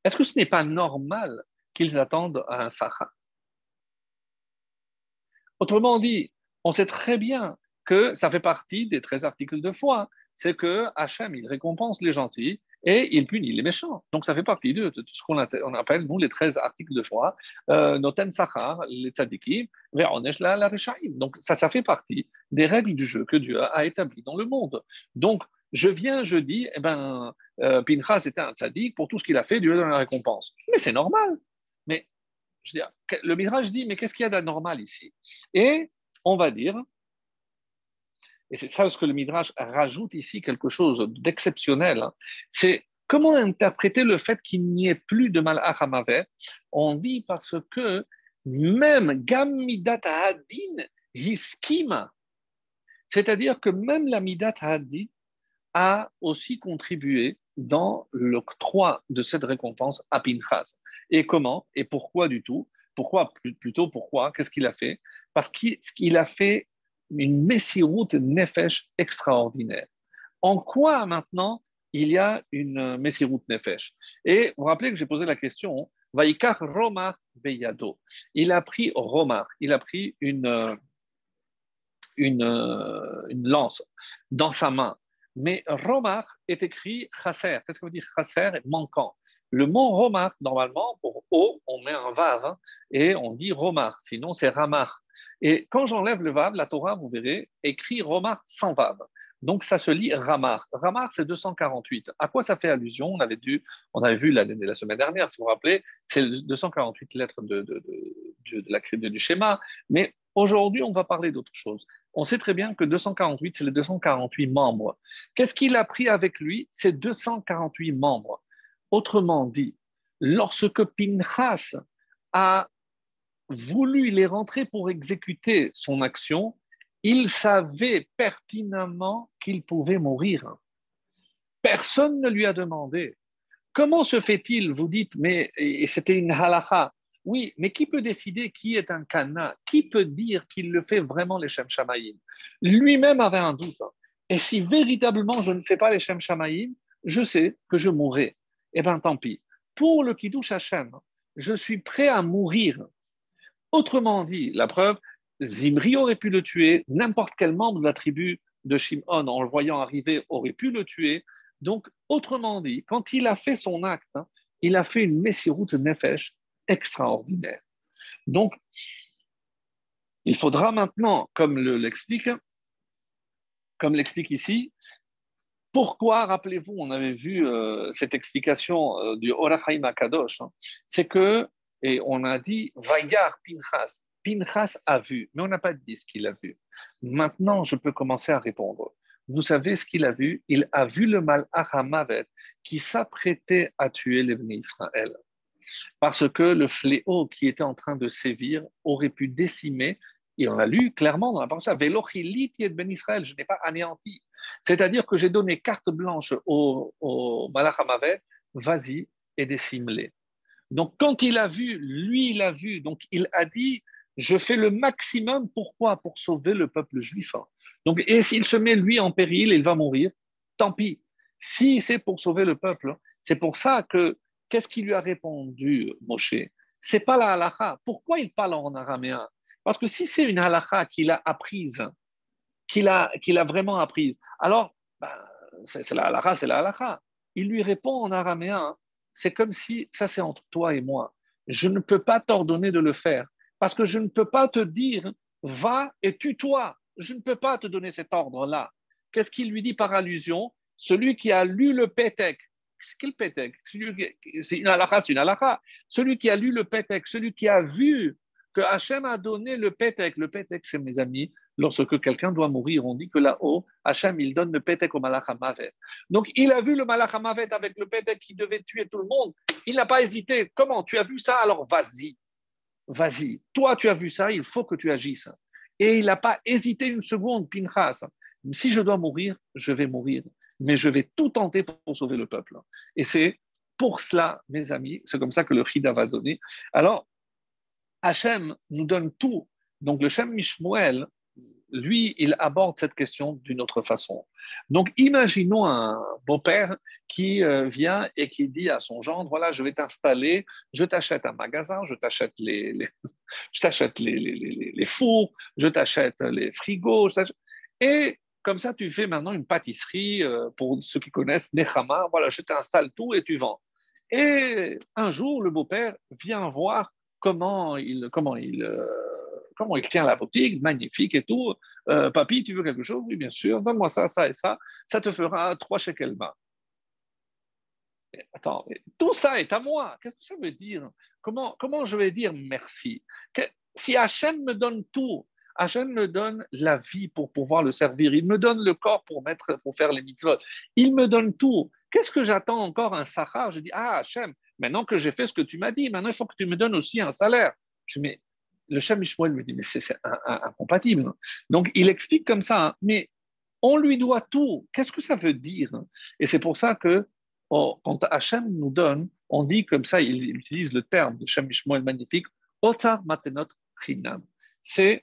est-ce que ce n'est pas normal qu'ils attendent un sacha Autrement dit, on sait très bien que ça fait partie des 13 articles de foi. C'est que Hachem, il récompense les gentils et il punit les méchants. Donc ça fait partie de, ce qu'on appelle, nous, les 13 articles de foi, euh, Noten Sachar, les tzadikim, Ve'onesh la, Donc ça, ça fait partie des règles du jeu que Dieu a établies dans le monde. Donc je viens, je dis, eh ben, euh, Pinchas était un tzadik, pour tout ce qu'il a fait, Dieu donne la récompense. Mais c'est normal. Mais je veux dire, le Midrash dit, mais qu'est-ce qu'il y a d'anormal ici? Et on va dire, et c'est ça ce que le Midrash rajoute ici quelque chose d'exceptionnel, hein. c'est comment interpréter le fait qu'il n'y ait plus de Malach Hamavet On dit parce que même Gamidat Hadin Hiskima, c'est-à-dire que même la Midat Hadin a aussi contribué dans l'octroi de cette récompense à Pinchas. Et comment? Et pourquoi du tout? Pourquoi plutôt pourquoi? Qu'est-ce qu'il a fait? Parce qu'il a fait une Messirut Nefesh extraordinaire. En quoi maintenant il y a une Messirut Nefesh? Et vous vous rappelez que j'ai posé la question Vaikar Romar Beyado. Il a pris Romar, il a pris une, une, lance dans sa main. Mais Romar est écrit chasser. Qu'est-ce que veut dire chasser Manquant. Le mot Romar, normalement, pour O, on met un vav hein, et on dit Romar. Sinon, c'est Ramar. Et quand j'enlève le Vav, la Torah, vous verrez, écrit Romar sans Vav. Donc ça se lit Ramar. Ramar, c'est 248. À quoi ça fait allusion? On avait, on vu la, la semaine dernière, si vous vous rappelez, c'est 248 lettres de, de, de, de la, du schéma. Mais aujourd'hui, on va parler d'autre chose. On sait très bien que 248, c'est les 248 membres. Qu'est-ce qu'il a pris avec lui? Ces 248 membres. Autrement dit, lorsque Pinchas a voulu les rentrer pour exécuter son action, il savait pertinemment qu'il pouvait mourir. Personne ne lui a demandé. Comment se fait-il Vous dites, mais c'était une halakha. Oui, mais qui peut décider qui est un kana? Qui peut dire qu'il le fait vraiment les Shem Shamaïm Lui-même avait un doute. Et si véritablement je ne fais pas les Shem Shamaïm, je sais que je mourrai. Eh bien, tant pis. Pour le Kiddush Hashem, je suis prêt à mourir Autrement dit, la preuve, Zimri aurait pu le tuer, n'importe quel membre de la tribu de Shimon, en le voyant arriver, aurait pu le tuer. Donc, autrement dit, quand il a fait son acte, hein, il a fait une Messiroute Nefesh extraordinaire. Donc, il faudra maintenant, comme l'explique, comme l'explique ici, pourquoi, rappelez-vous, on avait vu euh, cette explication euh, du Orachaim Akadosh, hein, c'est que, et on a dit, Vayar Pinchas, Pinchas a vu, mais on n'a pas dit ce qu'il a vu. Maintenant, je peux commencer à répondre. Vous savez ce qu'il a vu? Il a vu le mal Ahamavet qui s'apprêtait à tuer les Israël. Parce que le fléau qui était en train de sévir aurait pu décimer, et on l'a lu clairement dans la parole, ben Israël, je n'ai pas anéanti. C'est-à-dire que j'ai donné carte blanche au, au Malach vas-y et décime-les. Donc quand il a vu, lui il a vu, donc il a dit, je fais le maximum. Pourquoi? Pour sauver le peuple juif. Donc, et s'il se met lui en péril, il va mourir. Tant pis. Si c'est pour sauver le peuple, c'est pour ça que qu'est-ce qu'il lui a répondu Moshe? C'est pas la halakha. Pourquoi il parle en araméen? Parce que si c'est une halakha qu'il a apprise, qu'il a, qu'il a vraiment apprise, alors ben, c'est, la halakha, c'est la halakha. Il lui répond en araméen. C'est comme si ça c'est entre toi et moi. Je ne peux pas t'ordonner de le faire parce que je ne peux pas te dire va et tue-toi. Je ne peux pas te donner cet ordre-là. Qu'est-ce qu'il lui dit par allusion? Celui qui a lu le Pétek. Quel Pétek C'est une halakha, c'est une halakha. Celui qui a lu le Pétek, celui qui a vu que Hachem a donné le Pétek. Le Pétek, c'est mes amis, lorsque quelqu'un doit mourir, on dit que là-haut, Hachem, il donne le Pétek au Malachamavet. Donc, il a vu le Malachamavet avec le Pétek qui devait tuer tout le monde. Il n'a pas hésité. Comment? Tu as vu ça? Alors vas-y vas-y, toi tu as vu ça, il faut que tu agisses. Et il n'a pas hésité une seconde, Pinchas. Si je dois mourir, je vais mourir, mais je vais tout tenter pour sauver le peuple. Et c'est pour cela, mes amis, c'est comme ça que le Chida va donner. Alors, Hachem nous donne tout. Donc le Shem Mishmuel, lui, il aborde cette question d'une autre façon. Donc, imaginons un beau-père qui euh, vient et qui dit à son gendre, voilà, je vais t'installer, je t'achète un magasin, je t'achète les, je t'achète les, les, les, fours, je t'achète les frigos, et comme ça, tu fais maintenant une pâtisserie, euh, pour ceux qui connaissent, Nechama, voilà, je t'installe tout et tu vends. Et un jour, le beau-père vient voir comment il, comment il, comment il tient la boutique, magnifique et tout. Euh, papy, tu veux quelque chose? Oui, bien sûr. Donne-moi ça, ça et ça. Ça te fera trois shekels bas. Attends, tout ça est à moi. Qu'est-ce que ça veut dire? Comment, comment je vais dire merci? Si Hachem me donne tout, Hachem me donne la vie pour pouvoir le servir. Il me donne le corps pour, mettre, pour faire les mitzvot. Il me donne tout. Qu'est-ce que j'attends encore un sahar? Je dis, ah Hachem, maintenant que j'ai fait ce que tu m'as dit, maintenant il faut que tu me donnes aussi un salaire. Je dis, mais le Shem Mishmuel me dit, mais c'est incompatible. Donc, il explique comme ça, hein. mais on lui doit tout. Qu'est-ce que ça veut dire? Et c'est pour ça que oh, quand Hachem nous donne, on dit comme ça, il, utilise le terme de Shem Mishmuel magnifique, Otar Matenot Chinam. C'est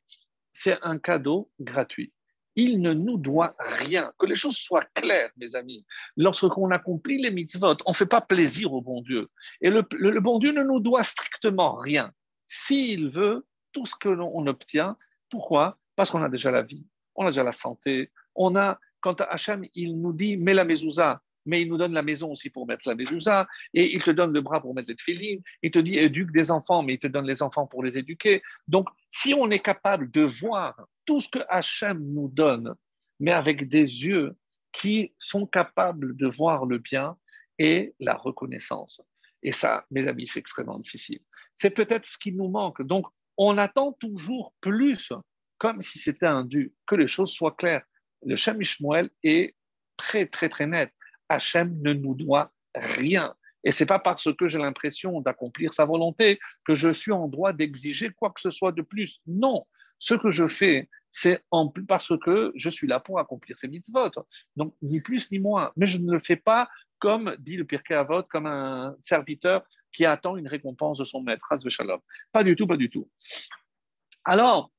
un cadeau gratuit. Il ne nous doit rien. Que les choses soient claires, mes amis. Lorsqu'on accomplit les mitzvot, on ne fait pas plaisir au bon Dieu. Et le, le bon Dieu ne nous doit strictement rien. S'il veut, tout ce que l'on obtient. Pourquoi? Parce qu'on a déjà la vie, on a déjà la santé, on a, quand Hachem, il nous dit, mets la mezouza, mais il nous donne la maison aussi pour mettre la mezouza, et il te donne le bras pour mettre les tefillines, il te dit, éduque des enfants, mais il te donne les enfants pour les éduquer. Donc, si on est capable de voir tout ce que Hachem nous donne, mais avec des yeux qui sont capables de voir le bien et la reconnaissance. Et ça, mes amis, c'est extrêmement difficile. C'est peut-être ce qui nous manque. Donc, on attend toujours plus, comme si c'était un dû, que les choses soient claires. Le Shem Ishmael est très, très, très net. Hachem ne nous doit rien. Et ce n'est pas parce que j'ai l'impression d'accomplir sa volonté que je suis en droit d'exiger quoi que ce soit de plus. Non, ce que je fais, c'est parce que je suis là pour accomplir ces mitzvot. Donc, ni plus ni moins. Mais je ne le fais pas comme dit le Pirkei Avot, comme un serviteur qui attend une récompense de son maître. Pas du tout, pas du tout. Alors,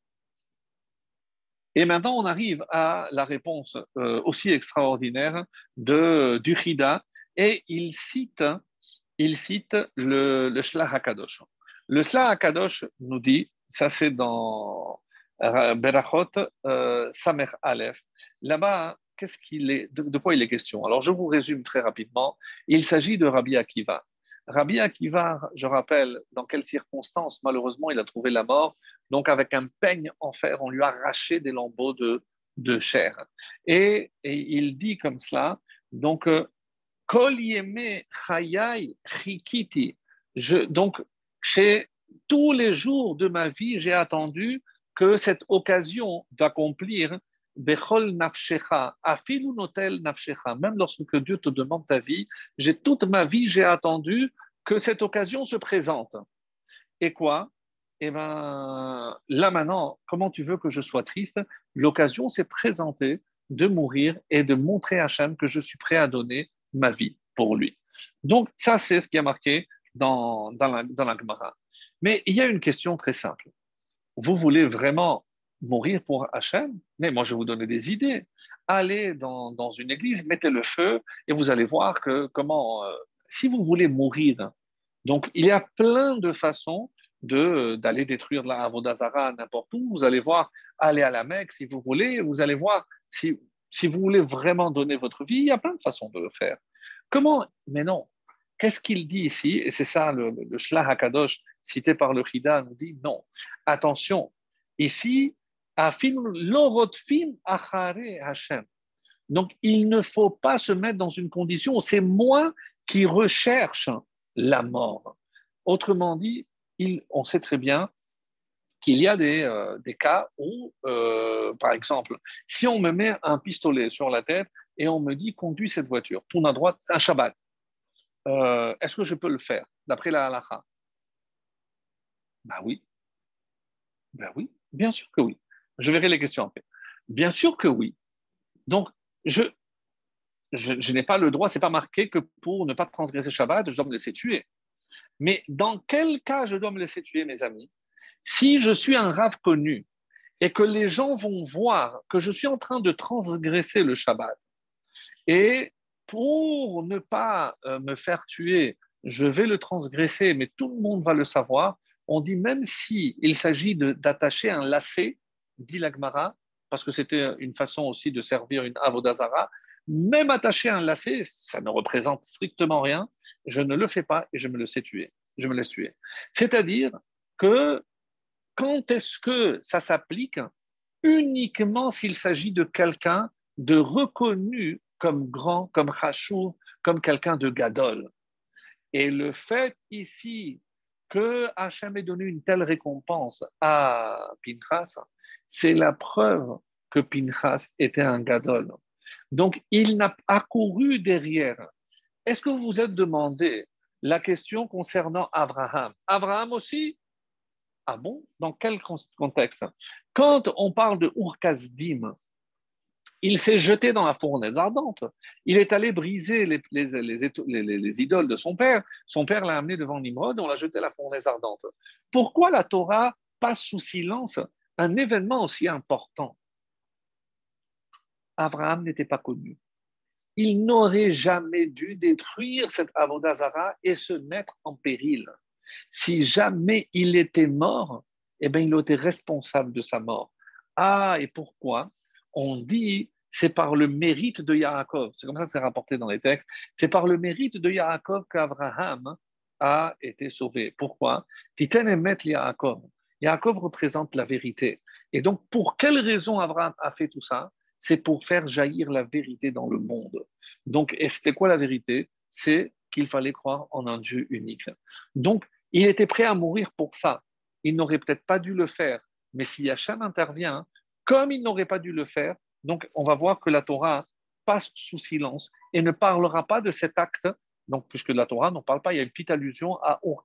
et maintenant, on arrive à la réponse euh, aussi extraordinaire de, du Chida, et il cite, il cite le, le Shlach HaKadosh. Le Shlach HaKadosh nous dit, Ça, c'est dans Berachot, euh, Samer Aleph. Là-bas, est, de, quoi il est question? Alors, je vous résume très rapidement. Il s'agit de Rabbi Akiva. Rabbi Akiva, je rappelle dans quelles circonstances, malheureusement, il a trouvé la mort. Donc, avec un peigne en fer, on lui a arraché des lambeaux de, de chair. Et, il dit comme cela, donc, euh, Kol. Donc, chez tous les jours de ma vie, j'ai attendu que cette occasion d'accomplir Bechol nafshecha, afilu notel nafshecha, même lorsque Dieu te demande ta vie, j'ai toute ma vie, j'ai attendu que cette occasion se présente. Et quoi? Eh bien, là maintenant, comment tu veux que je sois triste? L'occasion s'est présentée de mourir et de montrer à Hachem que je suis prêt à donner ma vie pour lui. Donc, ça, c'est ce qui a marqué dans, dans, la, dans la Gemara. Mais il y a une question très simple. Vous voulez vraiment mourir pour Hachem Mais moi, je vais vous donner des idées. Allez dans, dans, une église, mettez le feu et vous allez voir que comment, euh, si vous voulez mourir, donc il y a plein de façons de, d'aller détruire la Avodazara n'importe où. Vous allez voir, allez à la Mecque si vous voulez, vous allez voir si, si vous voulez vraiment donner votre vie, il y a plein de façons de le faire. Comment Mais non. Qu'est-ce qu'il dit ici? Et c'est ça, le, le HaKadosh cité par le Chida nous dit non. Attention, ici, donc, il ne faut pas se mettre dans une condition où c'est moi qui recherche la mort. Autrement dit, on sait très bien qu'il y a des, euh, cas où, euh, par exemple, si on me met un pistolet sur la tête et on me dit conduis cette voiture, tourne à droite, un Shabbat, euh, est-ce que je peux le faire d'après la halakha Ben oui. Ben oui, bien sûr que oui. Je verrai les questions après. Bien sûr que oui. Donc, je, je, n'ai pas le droit, c'est pas marqué que pour ne pas transgresser Shabbat, je dois me laisser tuer. Mais dans quel cas je dois me laisser tuer, mes amis? Si je suis un rave connu et que les gens vont voir que je suis en train de transgresser le Shabbat, et pour ne pas euh, me faire tuer, je vais le transgresser, mais tout le monde va le savoir, on dit même il s'agit d'attacher un lacet dit l'Agmara, parce que c'était une façon aussi de servir une avodazara, même attaché à un lacet, ça ne représente strictement rien, je ne le fais pas et je me laisse tuer. Je me laisse tuer. C'est-à-dire que quand est-ce que ça s'applique Uniquement s'il s'agit de quelqu'un de reconnu comme grand, comme Rachou, comme quelqu'un de Gadol? Et le fait ici que Hachem ait donné une telle récompense à Pinchas, c'est la preuve que Pinchas était un gadol. Donc, il n'a pas couru derrière. Est-ce que vous vous êtes demandé la question concernant Abraham? Abraham aussi? Ah bon? Dans quel contexte? Quand on parle de Urkazdim, il s'est jeté dans la fournaise ardente. Il est allé briser les, les, idoles de son père. Son père l'a amené devant Nimrod, on l'a jeté à la fournaise ardente. Pourquoi la Torah passe sous silence un événement aussi important. Abraham n'était pas connu. Il n'aurait jamais dû détruire cette Avodazara et se mettre en péril. Si jamais il était mort, eh bien, il était responsable de sa mort. Ah, et pourquoi On dit c'est par le mérite de Yaakov. C'est comme ça que c'est rapporté dans les textes. C'est par le mérite de Yaakov qu'Abraham a été sauvé. Pourquoi? Titen Yaakov. Yaakov représente la vérité. Et donc, pour quelle raison Abraham a fait tout ça? C'est pour faire jaillir la vérité dans le monde. Donc, et c'était quoi la vérité? C'est qu'il fallait croire en un Dieu unique. Donc, il était prêt à mourir pour ça. Il n'aurait peut-être pas dû le faire. Mais si Hachem intervient, comme il n'aurait pas dû le faire, donc on va voir que la Torah passe sous silence et ne parlera pas de cet acte donc, puisque la Torah n'en parle pas, il y a une petite allusion à Ur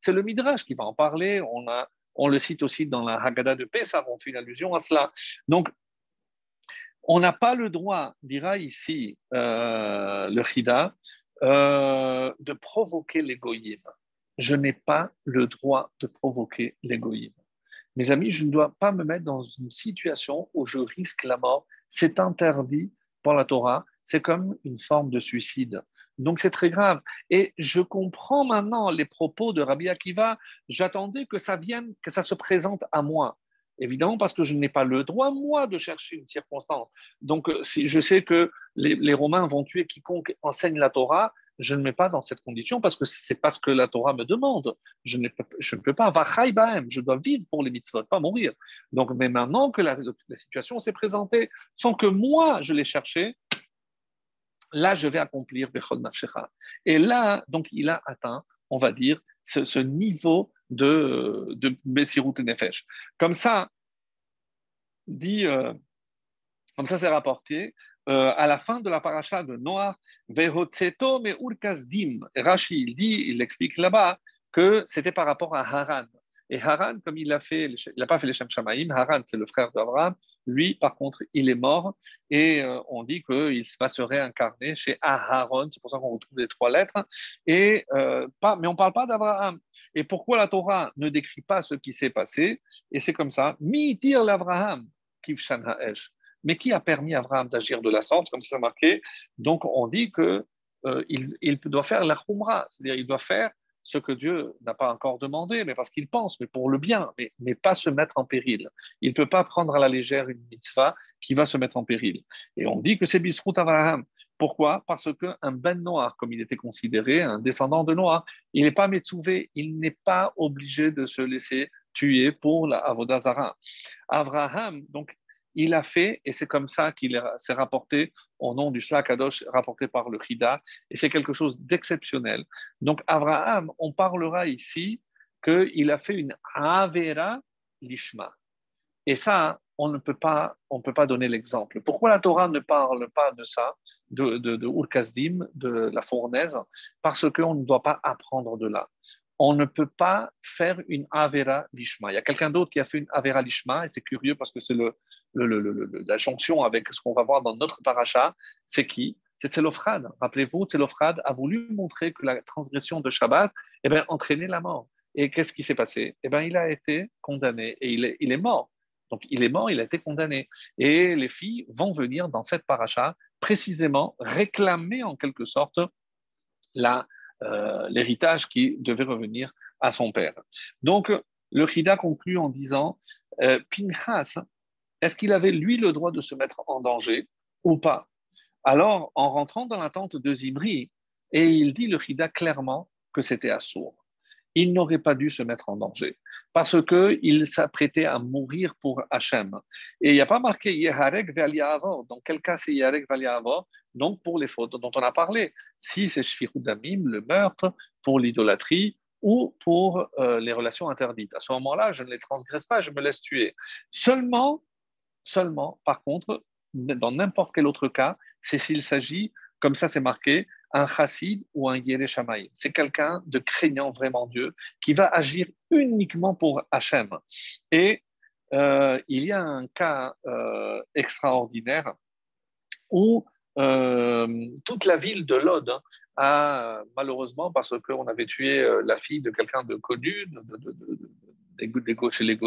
C'est le Midrash qui va en parler. On a on le cite aussi dans la Haggadah de Pessah, on fait une allusion à cela. Donc, on n'a pas le droit, dira ici euh, le Chida, euh, de provoquer l'égoïsme. Je n'ai pas le droit de provoquer l'égoïsme. Mes amis, je ne dois pas me mettre dans une situation où je risque la mort. C'est interdit par la Torah. C'est comme une forme de suicide. Donc c'est très grave. Et je comprends maintenant les propos de Rabbi Akiva. J'attendais que ça vienne, que ça se présente à moi. Évidemment, parce que je n'ai pas le droit, moi, de chercher une circonstance. Donc, euh, si je sais que les, Romains vont tuer quiconque enseigne la Torah, je ne mets pas dans cette condition parce que c'est pas ce que la Torah me demande. Je ne, je ne peux pas. Je dois vivre pour les mitzvot, pas mourir. Donc, mais maintenant que la, la situation s'est présentée sans que moi je l'ai cherché, là, je vais accomplir Bechol Nafshecha. Et là, donc, il a atteint, on va dire, ce, niveau de, de Nefesh. Comme ça, dit, euh, comme ça c'est rapporté, euh, à la fin de la paracha de Noah, Vehotzeto me urkazdim. Rashi, il dit, il explique là-bas que c'était par rapport à Haran. Et Haran, comme il n'a pas fait les Shem Shamaim, Haran, c'est le frère d'Abraham, lui, par contre, il est mort. Et euh, on dit qu'il va se réincarner chez Aharon, c'est pour ça qu'on retrouve les trois lettres, et, euh, pas, mais on ne parle pas d'Abraham. Et pourquoi la Torah ne décrit pas ce qui s'est passé? Et c'est comme ça, Mi-tir l'Abraham, Kivshan Ha'esh. Mais qui a permis à Abraham d'agir de la sorte, comme c'est marqué. Donc on dit qu'il euh, il doit faire la khumra, c'est-à-dire il doit faire ce que Dieu n'a pas encore demandé, mais parce qu'il pense, mais pour le bien, mais, pas se mettre en péril. Il ne peut pas prendre à la légère une mitzvah qui va se mettre en péril. Et on dit que c'est Bisrout Avraham. Pourquoi? Parce qu'un ben noir, comme il était considéré, un descendant de Noir, il n'est pas métouvé, il n'est pas obligé de se laisser tuer pour la Avodazara. Abraham, donc, il a fait, et c'est comme ça qu'il s'est rapporté au nom du Shlakadosh, rapporté par le Chida, et c'est quelque chose d'exceptionnel. Donc, Abraham, on parlera ici qu'il a fait une Avera Lishma. Et ça, on ne peut pas, on peut pas donner l'exemple. Pourquoi la Torah ne parle pas de ça, de, de, de de la fournaise? Parce qu'on ne doit pas apprendre de là on ne peut pas faire une Avera Lishma. Il y a quelqu'un d'autre qui a fait une Avera Lishma, et c'est curieux parce que c'est la jonction avec ce qu'on va voir dans notre paracha. C'est qui? C'est Tselofrad. Rappelez-vous, Tselofrad a voulu montrer que la transgression de Shabbat eh bien, entraînait la mort. Et qu'est-ce qui s'est passé? Eh bien, il a été condamné et il est, il est mort. Donc, il est mort, il a été condamné. Et les filles vont venir dans cette paracha précisément réclamer en quelque sorte la euh, l'héritage qui devait revenir à son père. Donc, le Chida conclut en disant euh, Pinchas, est-ce qu'il avait lui le droit de se mettre en danger ou pas? Alors, en rentrant dans la tente de Zimri, et il dit le Chida clairement que c'était assourd. Il n'aurait pas dû se mettre en danger parce qu'il s'apprêtait à mourir pour Hachem. Et il n'y a pas marqué Yeharek Valiavor. Dans quel cas c'est Yeharek Valiavor Donc pour les fautes dont on a parlé. Si c'est Shfirudamim, le meurtre, pour l'idolâtrie ou pour euh, les relations interdites. À ce moment-là, je ne les transgresse pas, je me laisse tuer. Seulement, seulement, par contre, dans n'importe quel autre cas, c'est s'il s'agit, comme ça c'est marqué, un chassid ou un Yereshamaï. C'est quelqu'un de craignant vraiment Dieu qui va agir uniquement pour Hachem. Et euh, il y a un cas euh, extraordinaire où euh, toute la ville de Lod hein, a, malheureusement, parce qu'on avait tué la fille de quelqu'un de connu, de, des, chez les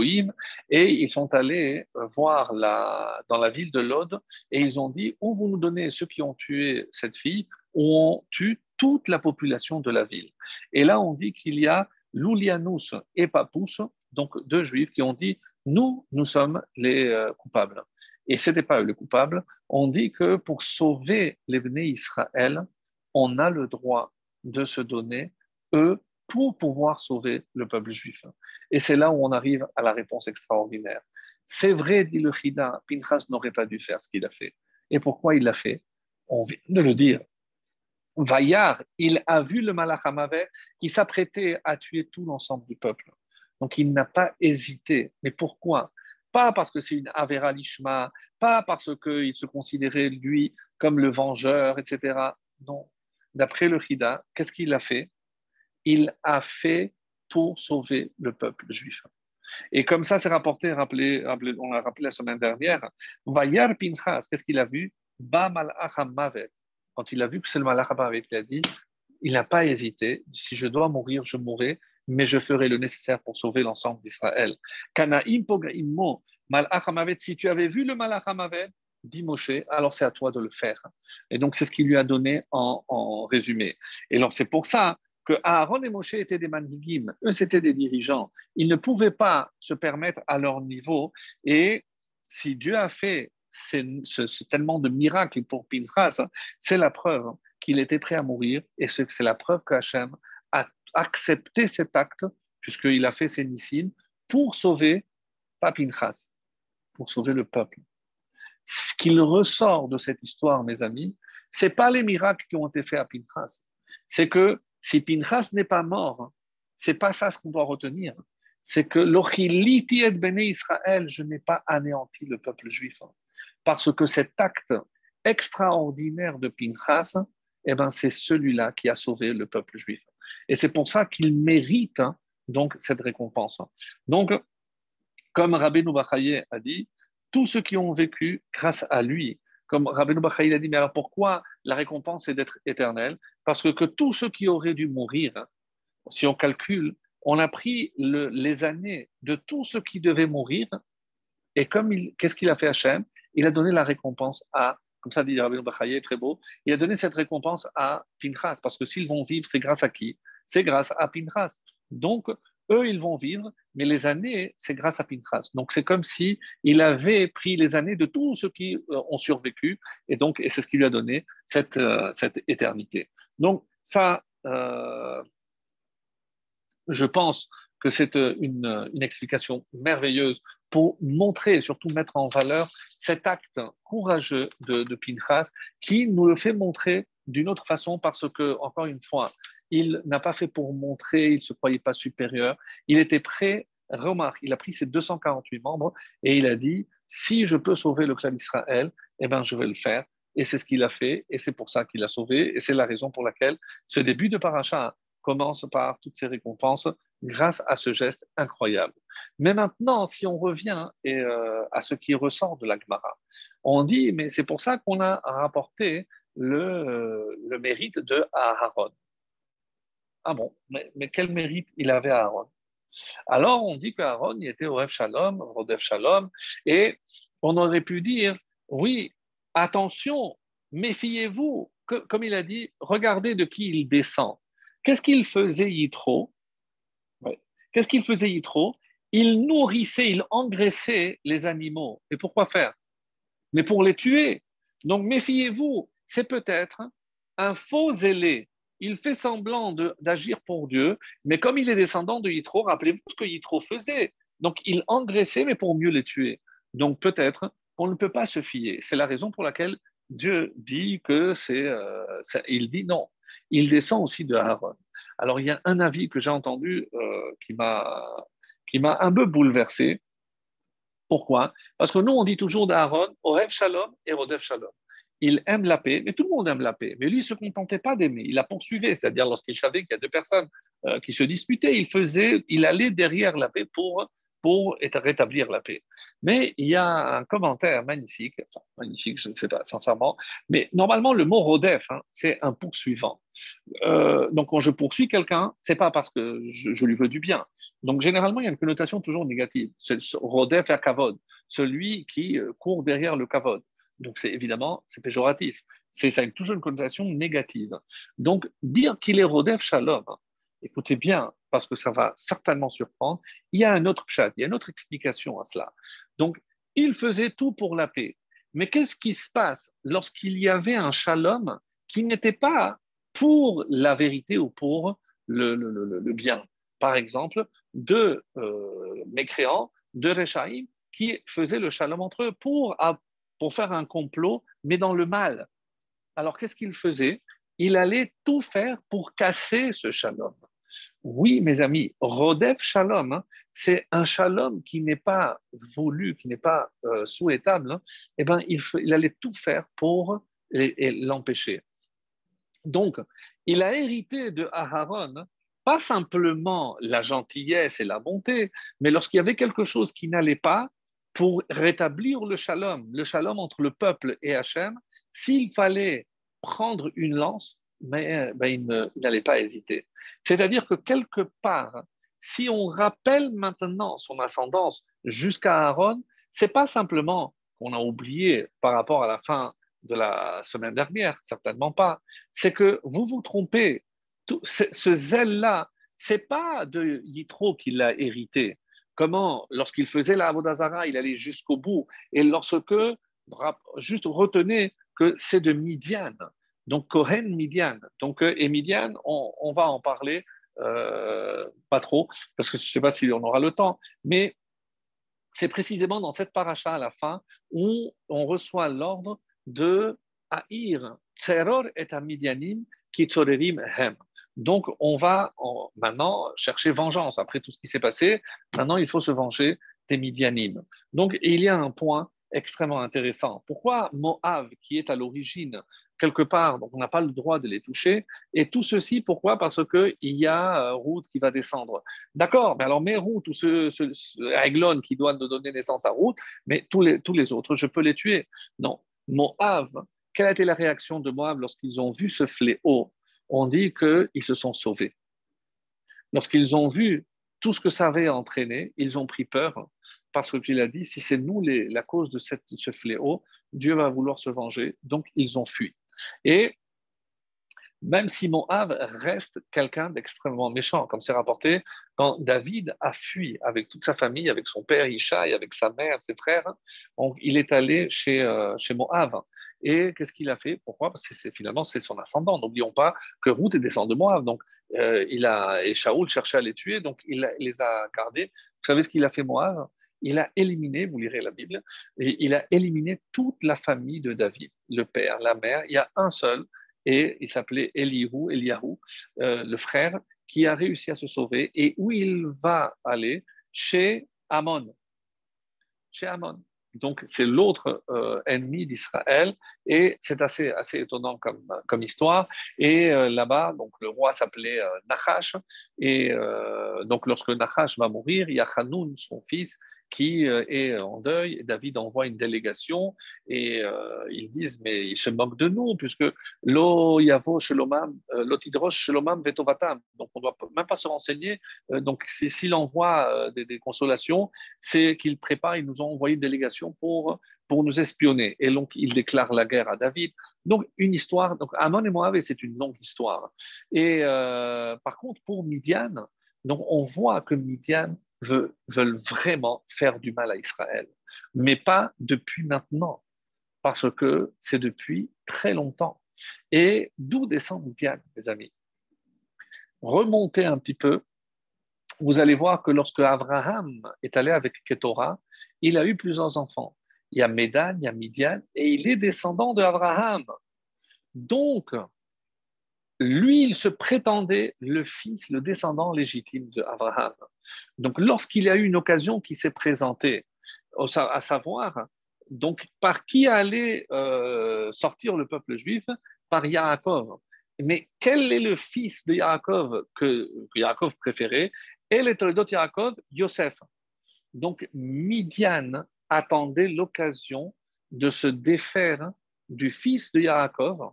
et ils sont allés voir la, dans la ville de Lod et ils ont dit où vous nous donnez ceux qui ont tué cette fille, on tue toute la population de la ville. Et là, on dit qu'il y a Loulianus et Papus, donc deux juifs qui ont dit Nous, nous sommes les euh, coupables. Et ce n'était pas eux les coupables. On dit que pour sauver les Bnei Israël, on a le droit de se donner, eux, pour pouvoir sauver le peuple juif. Et c'est là où on arrive à la réponse extraordinaire. C'est vrai, dit le Chida, Pinchas n'aurait pas dû faire ce qu'il a fait. Et pourquoi il l'a fait? On vient de le dire. Vaillard, il a vu le Malach qui s'apprêtait à tuer tout l'ensemble du peuple. Donc il n'a pas hésité. Mais pourquoi? Pas parce que c'est une Avera Lishma, pas parce qu'il se considérait lui comme le vengeur, etc. Non. D'après le Hida, qu'est-ce qu'il a fait? Il a fait pour sauver le peuple juif. Et comme ça, c'est rapporté, rappelé, on l'a rappelé la semaine dernière. Vayar Pinchas, qu'est-ce qu'il a vu? Ba Mavet quand il a vu que c'est le malach qui a dit, il n'a pas hésité. Si je dois mourir, je mourrai, mais je ferai le nécessaire pour sauver l'ensemble d'Israël. Si tu avais vu le malach dit Moshe, alors c'est à toi de le faire. Et donc, c'est ce qu'il lui a donné en, résumé. Et alors, c'est pour ça que Aaron et Moshe étaient des mandigim, eux, c'était des dirigeants. Ils ne pouvaient pas se permettre à leur niveau. Et si Dieu a fait ce, tellement de miracles pour Pinchas, c'est la preuve qu'il était prêt à mourir. Et c'est la preuve qu'Hachem a accepté cet acte, puisqu'il a fait ses nissim, pour sauver, pas Pinchas, pour sauver le peuple ce qu'il ressort de cette histoire, mes amis, c'est pas les miracles qui ont été faits à Pinchas. C'est que si Pinchas n'est pas mort, c'est pas ça ce qu'on doit retenir. C'est que l'ochiliti et béné Israël, je n'ai pas anéanti le peuple juif. Parce que cet acte extraordinaire de Pinchas, eh ben, c'est celui-là qui a sauvé le peuple juif. Et c'est pour ça qu'il mérite hein, donc cette récompense. Donc, comme Rabbi Noubachaye a dit, tous ceux qui ont vécu grâce à lui. Comme Rabbeinu Bachaï a dit, mais alors pourquoi la récompense est d'être éternelle? Parce que, que tous ceux qui auraient dû mourir, si on calcule, on a pris les années de tous ceux qui devaient mourir, et comme qu'est-ce qu'il a fait Hachem? Il a donné la récompense à, comme ça dit Rabbeinu Bachaï, très beau, il a donné cette récompense à Pinchas, parce que s'ils vont vivre, c'est grâce à qui? C'est grâce à Pinchas. Donc, eux, ils vont vivre, mais les années, c'est grâce à Pinchas. Donc, c'est comme si il avait pris les années de tous ceux qui euh, ont survécu, et donc, et c'est ce qui lui a donné cette, euh, cette éternité. Donc, ça, euh, je pense que c'est une, une, explication merveilleuse pour montrer et surtout mettre en valeur cet acte courageux de, de Pinchas qui nous le fait montrer d'une autre façon parce que, encore une fois, il n'a pas fait pour montrer, il ne se croyait pas supérieur. Il était prêt, remarque, il a pris ses 248 membres et il a dit si je peux sauver le clan d'Israël, eh ben, je vais le faire. Et c'est ce qu'il a fait, et c'est pour ça qu'il a sauvé, et c'est la raison pour laquelle ce début de paracha commence par toutes ces récompenses grâce à ce geste incroyable. Mais maintenant, si on revient et, euh, à ce qui ressort de la Gemara, on dit, mais c'est pour ça qu'on a rapporté le, le mérite de Aaron. Ah bon, mais, quel mérite il avait Aaron? Alors on dit qu'Aaron était au Ref Shalom, Rodef Shalom, et on aurait pu dire, oui, attention, méfiez-vous, comme il a dit, regardez de qui il descend. Qu'est-ce qu'il faisait Yitro Qu'est-ce qu'il faisait Yitro Il nourrissait, il engraissait les animaux. Et pourquoi faire? Mais pour les tuer. Donc méfiez-vous, c'est peut-être un faux zélé il fait semblant d'agir pour Dieu, mais comme il est descendant de Yitro, rappelez-vous ce que Yitro faisait. Donc il engraissait, mais pour mieux les tuer. Donc peut-être qu'on ne peut pas se fier. C'est la raison pour laquelle Dieu dit que c'est. Euh, il dit non. Il descend aussi de Aaron. Alors il y a un avis que j'ai entendu euh, qui m'a un peu bouleversé. Pourquoi? Parce que nous, on dit toujours d'Aaron, Orev Shalom et Rodef Shalom il aime la paix, mais tout le monde aime la paix. Mais lui, il ne se contentait pas d'aimer, il la poursuivait, c'est-à-dire lorsqu'il savait qu'il y a deux personnes euh, qui se disputaient, il faisait, il allait derrière la paix pour, pour rétablir la paix. Mais il y a un commentaire magnifique, enfin, magnifique, je ne sais pas, sincèrement, mais normalement, le mot rodef, hein, c'est un poursuivant. Euh, donc, quand je poursuis quelqu'un, c'est pas parce que je, lui veux du bien. Donc, généralement, il y a une connotation toujours négative. C'est rodef à kavod, celui qui euh, court derrière le kavod. Donc, c'est évidemment, c'est péjoratif. C'est ça a toujours une connotation négative. Donc, dire qu'il est Rodef Shalom, écoutez bien, parce que ça va certainement surprendre, il y a un autre chat, il y a une autre explication à cela. Donc, il faisait tout pour la paix. Mais qu'est-ce qui se passe lorsqu'il y avait un shalom qui n'était pas pour la vérité ou pour le, bien? Par exemple, deux euh, mécréants, deux Rechaim, qui faisaient le shalom entre eux pour pour faire un complot, mais dans le mal. Alors qu'est-ce qu'il faisait Il allait tout faire pour casser ce shalom. Oui, mes amis, Rodef Shalom, hein, c'est un shalom qui n'est pas voulu, qui n'est pas euh, souhaitable. Hein. eh ben, il, il, allait tout faire pour l'empêcher. Donc, il a hérité de Aharon hein, pas simplement la gentillesse et la bonté, mais lorsqu'il y avait quelque chose qui n'allait pas, pour rétablir le shalom, le shalom entre le peuple et Hachem, s'il fallait prendre une lance, mais, ben, il n'allait pas hésiter. C'est-à-dire que quelque part, si on rappelle maintenant son ascendance jusqu'à Aaron, c'est pas simplement qu'on a oublié par rapport à la fin de la semaine dernière, certainement pas, c'est que vous vous trompez. ce zèle-là, c'est pas de Yitro qui l'a hérité. Comment, lorsqu'il faisait la Avodazara, il allait jusqu'au bout. Et lorsque, juste retenez que c'est de Midian. Donc, Kohen Midian. Donc, euh, et Midian, on, va en parler, euh, pas trop, parce que je ne sais pas si on aura le temps, mais c'est précisément dans cette paracha à la fin où on reçoit l'ordre de haïr. Terror est à Midianim qui hem. Donc, on va maintenant chercher vengeance. Après tout ce qui s'est passé, maintenant, il faut se venger des Midianim. Donc, il y a un point extrêmement intéressant. Pourquoi Moab, qui est à l'origine quelque part, donc on n'a pas le droit de les toucher, et tout ceci, pourquoi? Parce qu'il y a euh, Ruth qui va descendre. D'accord, mais alors mes Ruth ou ce, ce, qui doit nous donner naissance à Ruth, mais tous les, tous les autres, je peux les tuer. Non, Moab, quelle a été la réaction de Moab lorsqu'ils ont vu ce fléau? On dit qu'ils se sont sauvés. Lorsqu'ils ont vu tout ce que ça avait entraîné, ils ont pris peur parce qu'il a dit, si c'est nous la cause de ce fléau, Dieu va vouloir se venger. Donc, ils ont fui. Et même si Moab reste quelqu'un d'extrêmement méchant, comme c'est rapporté, quand David a fui avec toute sa famille, avec son père Ishaï, avec sa mère, ses frères, il est allé chez, euh, chez Moab. Et qu'est-ce qu'il a fait? Pourquoi? Parce que finalement, c'est son ascendant. N'oublions pas que Ruth est descendante de Moab. Donc, euh, il a, et Shaoul cherchait à les tuer, donc il, il les a gardés. Vous savez ce qu'il a fait Moab? Il a éliminé, vous lirez la Bible, il a éliminé toute la famille de David, le père, la mère. Il y a un seul, et il s'appelait Elihu, Eliyahu, euh, le frère, qui a réussi à se sauver, et où il va aller? Chez Amon. Chez Amon. Donc, c'est l'autre euh, ennemi d'Israël, et c'est assez, assez étonnant comme, comme histoire. Et euh, là-bas, le roi s'appelait Nachash, et donc lorsque Nachash va mourir, il y a Hanoun, son fils, qui euh, est en deuil. David envoie une délégation et euh, ils disent mais ils se moquent de nous puisque lo yavo shalomam, euh, lotidrosh shalomam vetovatam. Donc on ne doit même pas se renseigner. donc s'il envoie des, des, consolations, c'est qu'il prépare. Ils nous ont envoyé une délégation pour pour nous espionner. Et donc, il déclare la guerre à David. Donc, une histoire. Donc, Amon et Moab, c'est une longue histoire. Et par contre, pour Midian, donc, on voit que Midian veulent vraiment faire du mal à Israël, mais pas depuis maintenant, parce que c'est depuis très longtemps. Et d'où descend Midian, mes amis? Remontez un petit peu, vous allez voir que lorsque Abraham est allé avec Ketora, il a eu plusieurs enfants. Il y a Médan, il y a Midian, et il est descendant d'Abraham. Donc, lui, il se prétendait le fils, le descendant légitime d'Abraham. Donc, lorsqu'il y a eu une occasion qui s'est présentée, à savoir, donc, par qui allait euh, sortir le peuple juif? Par Yaakov. Mais quel est le fils de Yaakov que, Yaakov préférait? Et les d'autres Yaakov, Yosef. Donc, Midian attendait l'occasion de se défaire du fils de Yaakov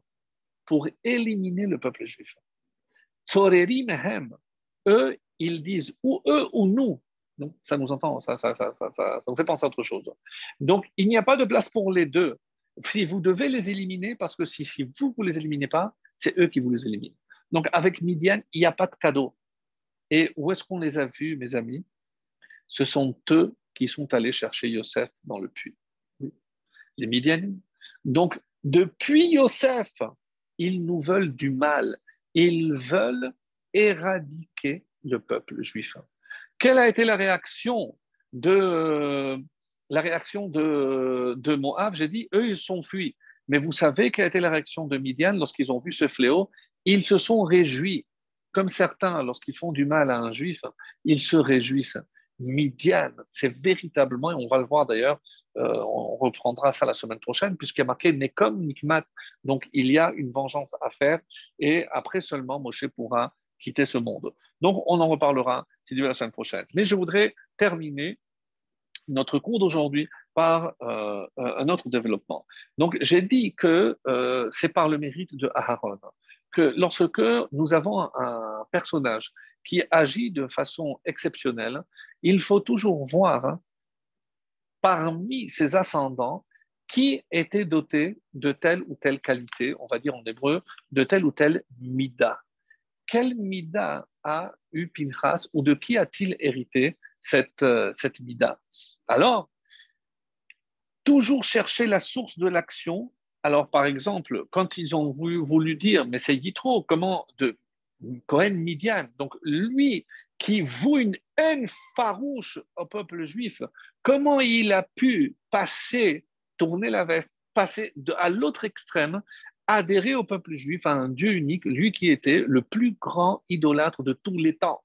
pour éliminer le peuple juif. Mehem, eux, ils disent ou eux ou nous. Ça nous entend, ça, ça, ça, ça, nous fait penser à autre chose. Donc, il n'y a pas de place pour les deux. Si vous devez les éliminer, parce que si, si vous ne les éliminez pas, c'est eux qui vous les éliminent. Donc, avec Midian, il n'y a pas de cadeau. Et où est-ce qu'on les a vus, mes amis? Ce sont eux qui sont allés chercher Yosef dans le puits. Les Midianites. Donc, depuis Yosef, ils nous veulent du mal. Ils veulent éradiquer le peuple juif. Quelle a été la réaction de, la réaction de, de Moab? J'ai dit, eux, ils sont fuis. Mais vous savez quelle a été la réaction de Midian lorsqu'ils ont vu ce fléau? Ils se sont réjouis. Comme certains, lorsqu'ils font du mal à un juif, ils se réjouissent. Midian, c'est véritablement, et on va le voir d'ailleurs, euh, on reprendra ça la semaine prochaine, puisqu'il y a marqué Nekom Nikmat. Donc il y a une vengeance à faire, et après seulement Moshe pourra quitter ce monde. Donc, on en reparlera, si Dieu la semaine prochaine. Mais je voudrais terminer notre cours d'aujourd'hui par euh, un autre développement. Donc, j'ai dit que euh, c'est par le mérite de Aharon que lorsque nous avons un personnage qui agit de façon exceptionnelle, il faut toujours voir parmi ses ascendants qui était doté de telle ou telle qualité, on va dire en hébreu, de telle ou telle mida. Quelle mida a eu Pinchas ou de qui a-t-il hérité cette, euh, cette mida? Alors, toujours chercher la source de l'action. Alors, par exemple, quand ils ont voulu, dire, mais c'est Yitro, comment de Cohen Midian, donc lui qui voue une haine farouche au peuple juif, comment il a pu passer, tourner la veste, passer à l'autre extrême, adhérer au peuple juif, à un Dieu unique, lui qui était le plus grand idolâtre de tous les temps.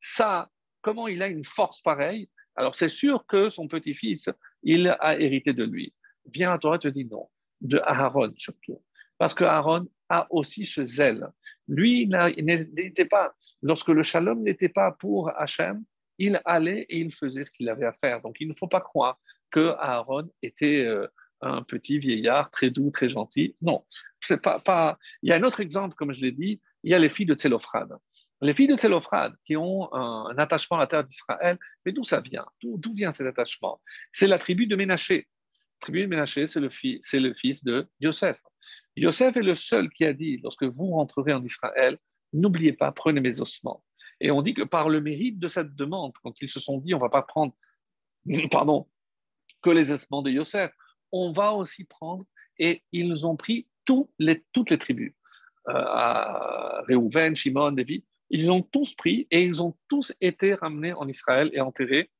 Ça, comment il a une force pareille? Alors c'est sûr que son petit-fils, il a hérité de lui. Bien, Torah te dit non, de Aaron surtout, parce que Aaron a aussi ce zèle. Lui, n'était pas, lorsque le shalom n'était pas pour Hachem, il allait et il faisait ce qu'il avait à faire. Donc il ne faut pas croire que Aaron était euh, un petit vieillard très doux, très gentil. Non, c'est pas, pas. Il y a un autre exemple, comme je l'ai dit, il y a les filles de Télophrade. Les filles de Télophrade qui ont un, attachement à la terre d'Israël, mais d'où ça vient? D'où vient cet attachement? C'est la tribu de Ménaché. La tribu de Ménaché, c'est le, le fils de Yosef. Yosef est le seul qui a dit, lorsque vous rentrerez en Israël, n'oubliez pas, prenez mes ossements. Et on dit que par le mérite de cette demande, quand ils se sont dit, on ne va pas prendre, pardon, que les ossements de Yosef, on va aussi prendre, et ils ont pris toutes les tribus, euh, Réhouven, Shimon, Lévi, ils ont tous pris et ils ont tous été ramenés en Israël et enterrés.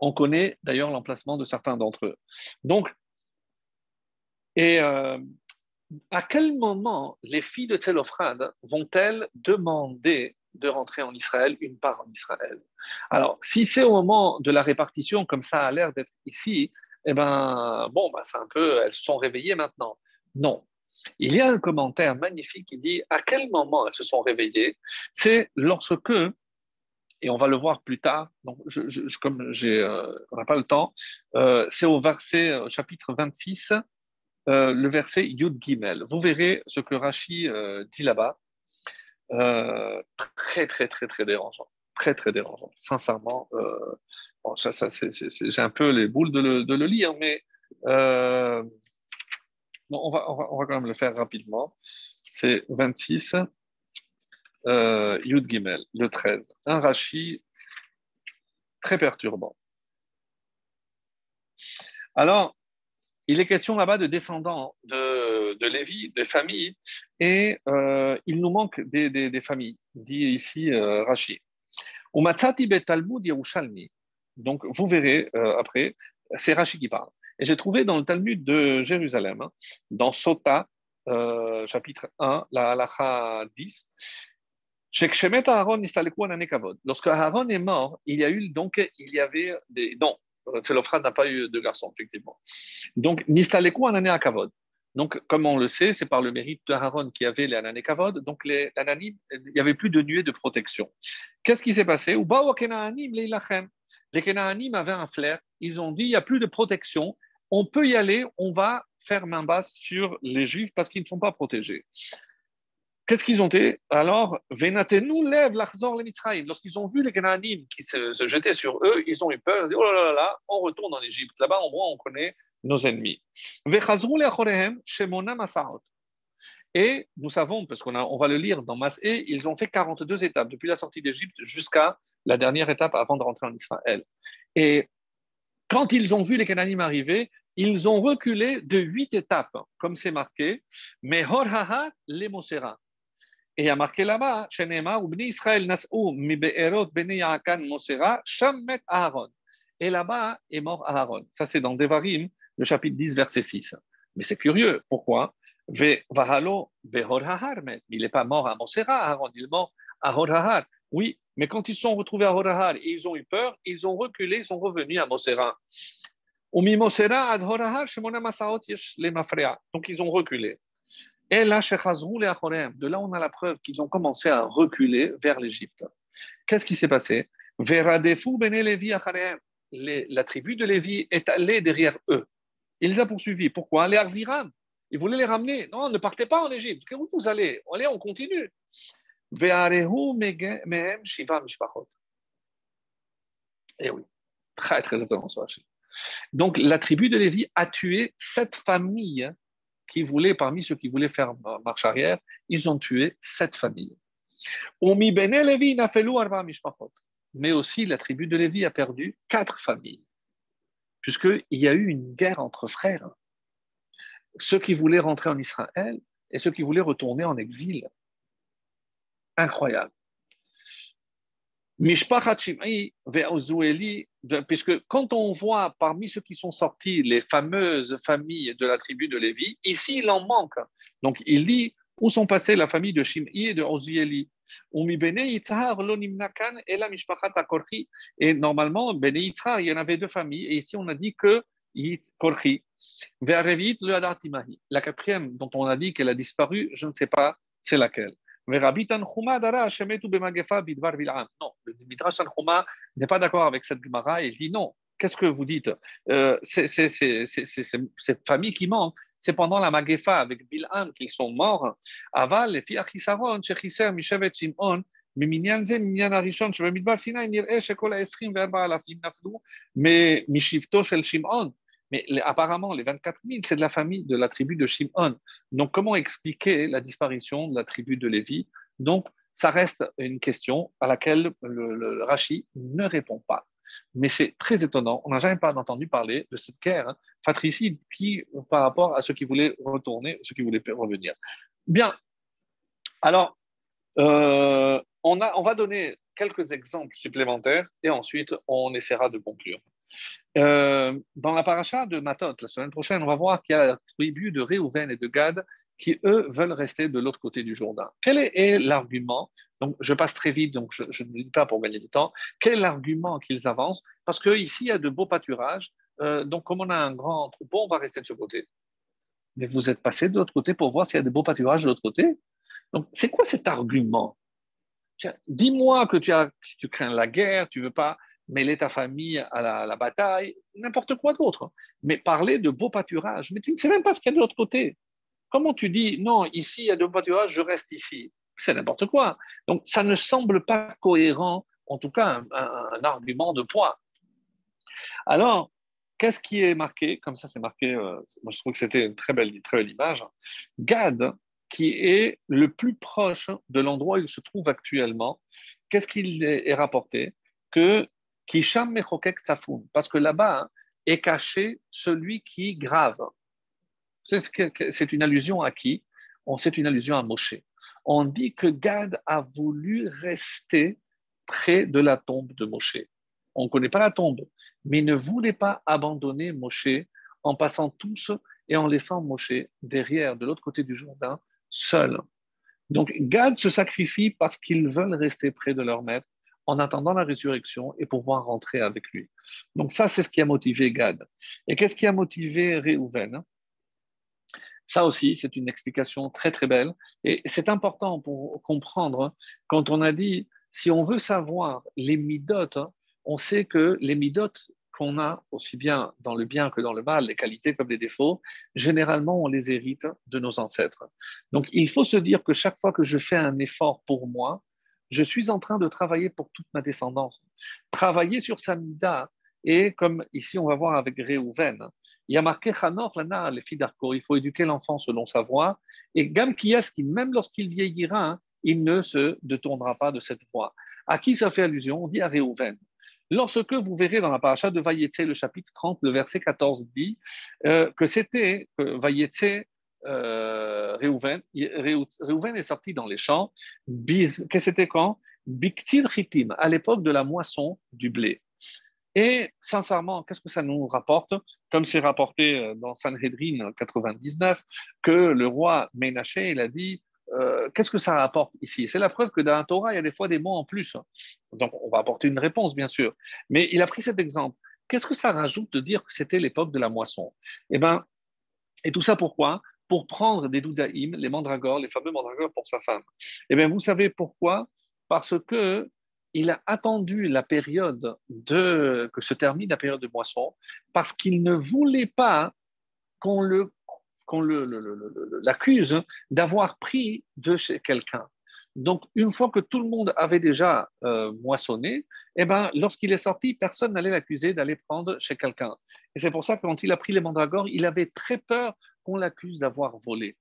On connaît d'ailleurs l'emplacement de certains d'entre eux. Donc, et euh, à quel moment les filles de Tselophrad vont-elles demander de rentrer en Israël, une part en Israël? Alors, si c'est au moment de la répartition, comme ça a l'air d'être ici, eh ben, bon, bah, c'est un peu, elles se sont réveillées maintenant. Non. Il y a un commentaire magnifique qui dit à quel moment elles se sont réveillées? C'est lorsque, et on va le voir plus tard, donc comme j'ai, euh, on n'a pas le temps, euh, c'est au verset, au chapitre 26, euh, le verset Yud Gimel. Vous verrez ce que Rashi euh, dit là-bas. Euh, très, très, très, très dérangeant. Très, très dérangeant. Sincèrement, bon, ça, ça, j'ai un peu les boules de le, de le lire, mais on, va, on, va, on, va, quand même le faire rapidement. C'est 26, Yud Gimel, le 13. Un Rashi très perturbant. Alors, il est question là-bas de descendants de, de Lévi, des familles, et euh, il nous manque des, familles, dit ici euh, Rashi. Talmud Yerushalmi. Donc, vous verrez euh, après, c'est Rashi qui parle. Et j'ai trouvé dans le Talmud de Jérusalem, hein, dans Sota, euh, chapitre 1, la halacha 10, Lorsque Aaron est mort, il y a eu donc il y avait des non Tselophrad n'a pas eu de garçon, effectivement. Donc, Nistaleku anané. Donc, comme on le sait, c'est par le mérite de Aaron qui avait les anané kavod. Donc, les il n'y avait plus de nuée de protection. Qu'est-ce qui s'est passé? Les Kenaanim avaient un flair. Ils ont dit il n'y a plus de protection. On peut y aller. On va faire main basse sur les Juifs parce qu'ils ne sont pas protégés. Qu'est-ce qu'ils ont fait? Alors, Venatenu lève l'Achzor les. Lorsqu'ils ont vu les Canaanim qui se, jetaient sur eux, ils ont eu peur. Ils ont dit, oh là là là, on retourne en Égypte. Là-bas, au moins, on connaît nos ennemis. Et nous savons, parce qu'on on va le lire dans Masé, ils ont fait 42 étapes depuis la sortie d'Égypte jusqu'à la dernière étape avant de rentrer en Israël. Et quand ils ont vu les Canaanim arriver, ils ont reculé de huit étapes, comme c'est marqué, mais Horhaha les Mosera. Et il y a marqué là-bas, Israël Aaron. Et là-bas est mort Aaron. Ça, c'est dans Devarim, le chapitre 10, verset 6. Mais c'est curieux. Pourquoi? Il n'est pas mort à Mosera, Aaron. Il est mort à Horahar. Oui, mais quand ils sont retrouvés à Horahar et ils ont eu peur, ils ont reculé, ils sont revenus à Mosera. Donc ils ont reculé. Et là, de là, on a la preuve qu'ils ont commencé à reculer vers l'Égypte. Qu'est-ce qui s'est passé? La tribu de Lévi est allée derrière eux. Il les a poursuivis. Pourquoi? Les Arziram. Ils voulaient les ramener. Non, ne partez pas en Égypte. Où vous allez? Allez, on continue. Et eh oui, très très. Donc la tribu de Lévi a tué sept familles qui voulaient, parmi ceux qui voulaient faire marche arrière, ils ont tué sept familles. Mais aussi la tribu de Lévi a perdu quatre familles, puisqu'il y a eu une guerre entre frères. Ceux qui voulaient rentrer en Israël et ceux qui voulaient retourner en exil. Incroyable. puisque quand on voit parmi ceux qui sont sortis les fameuses familles de la tribu de Lévi, ici il en manque. Donc il dit où sont passées la famille de Shim'i et de Ozieli. Et normalement, il y en avait deux familles, et ici on a dit que Korchi. La quatrième dont on a dit qu'elle a disparu, je ne sais pas c'est laquelle. Non, le Midrash Tanchuma n'est pas d'accord avec cette Gemara et il dit non. Qu'est-ce que vous dites euh, C'est cette famille qui manque. C'est pendant la Magefa avec Bil'am qu'ils sont morts. Aval, les filles Achisaron, Shechiser, Mishevet, Shimon, ממניין זה, ממניין הראשון שבמדבר סיני, נראה שכל ה-24 אלפים נפלו משבטו של שמעון, mais apparemment, les 24 000, c'est de la famille de la tribu de Shimon. Donc, comment expliquer la disparition de la tribu de Lévi? Donc, ça reste une question à laquelle le, le, Rashi ne répond pas. Mais c'est très étonnant. On n'a jamais entendu parler de cette guerre hein, fratricide qui, par rapport à ceux qui voulaient retourner, ceux qui voulaient revenir. Bien. Alors, euh, on va donner quelques exemples supplémentaires et ensuite on essaiera de conclure. Euh, dans la paracha de Matot, la semaine prochaine, on va voir qu'il y a la tribu de Réhouven et de Gad qui, eux, veulent rester de l'autre côté du Jourdain. Quel est, l'argument Donc, je passe très vite, donc je, ne le dis pas pour gagner du temps. Quel est l'argument qu'ils avancent? Parce qu'ici, il y a de beaux pâturages. Euh, donc, comme on a un grand troupeau, on va rester de ce côté. Mais vous êtes passé de l'autre côté pour voir s'il y a de beaux pâturages de l'autre côté. Donc, c'est quoi cet argument? Dis-moi que tu, tu crains la guerre, tu veux pas mêler ta famille à la, bataille, n'importe quoi d'autre. Mais parler de beau pâturage, mais tu ne sais même pas ce qu'il y a de l'autre côté. Comment tu dis, non, ici il y a de beau pâturage, je reste ici C'est n'importe quoi. Donc ça ne semble pas cohérent, en tout cas un, argument de poids. Alors, qu'est-ce qui est marqué? Comme ça, c'est marqué, euh, moi je trouve que c'était une très belle, très belle image. Gad, qui est le plus proche de l'endroit où il se trouve actuellement, qu'est-ce qu'il est rapporté? Que Kisham Mechokek Tsafoun, parce que là-bas hein, est caché celui qui grave. C'est une allusion à qui? C'est une allusion à Moshe. On dit que Gad a voulu rester près de la tombe de Moshe. On ne connaît pas la tombe, mais ne voulait pas abandonner Moshe en passant tous et en laissant Moshe derrière, de l'autre côté du Jourdain, seul. Donc Gad se sacrifie parce qu'ils veulent rester près de leur maître en attendant la résurrection et pouvoir rentrer avec lui. Donc ça, c'est ce qui a motivé Gad. Et qu'est-ce qui a motivé Réhouven ça aussi, c'est une explication très très belle. Et c'est important pour comprendre, quand on a dit, si on veut savoir les midotes, on sait que les midotes qu'on a, aussi bien dans le bien que dans le mal, les qualités comme les défauts, généralement, on les hérite de nos ancêtres. Donc, il faut se dire que chaque fois que je fais un effort pour moi, je suis en train de travailler pour toute ma descendance. Travailler sur Samida. Et comme ici, on va voir avec Réhouven, il y a marqué Chanor, Lana, les filles d'Arco. Il faut éduquer l'enfant selon sa voie. Et Gam qui même lorsqu'il vieillira, il ne se détournera pas de cette voie. À qui ça fait allusion? On dit à Réhouven. Lorsque vous verrez dans la paracha de Vayetse, le chapitre 30, le verset 14 dit euh, que c'était que Vayetse euh, Réhouven, est sorti dans les champs. Qu'est-ce que c'était quand? Biktir Chitim, à l'époque de la moisson du blé. Et sincèrement, qu'est-ce que ça nous rapporte? Comme c'est rapporté euh, dans Sanhedrin 99, que le roi Ménaché, il a dit euh, qu'est-ce que ça rapporte ici? C'est la preuve que dans la Torah, il y a des fois des mots en plus. Donc, on va apporter une réponse, bien sûr. Mais il a pris cet exemple. Qu'est-ce que ça rajoute de dire que c'était l'époque de la moisson? Eh bien, et tout ça pourquoi? Pour prendre des doudaïm, les mandragores, les fameux mandragores pour sa femme. Eh bien, vous savez pourquoi? Parce que il a attendu la période de que se termine la période de moisson, parce qu'il ne voulait pas qu'on le qu'on l'accuse d'avoir pris de chez quelqu'un. Donc, une fois que tout le monde avait déjà euh, moissonné, eh ben, lorsqu'il est sorti, personne n'allait l'accuser d'aller prendre chez quelqu'un. Et c'est pour ça que quand il a pris les mandragores, il avait très peur l'accuse d'avoir volé.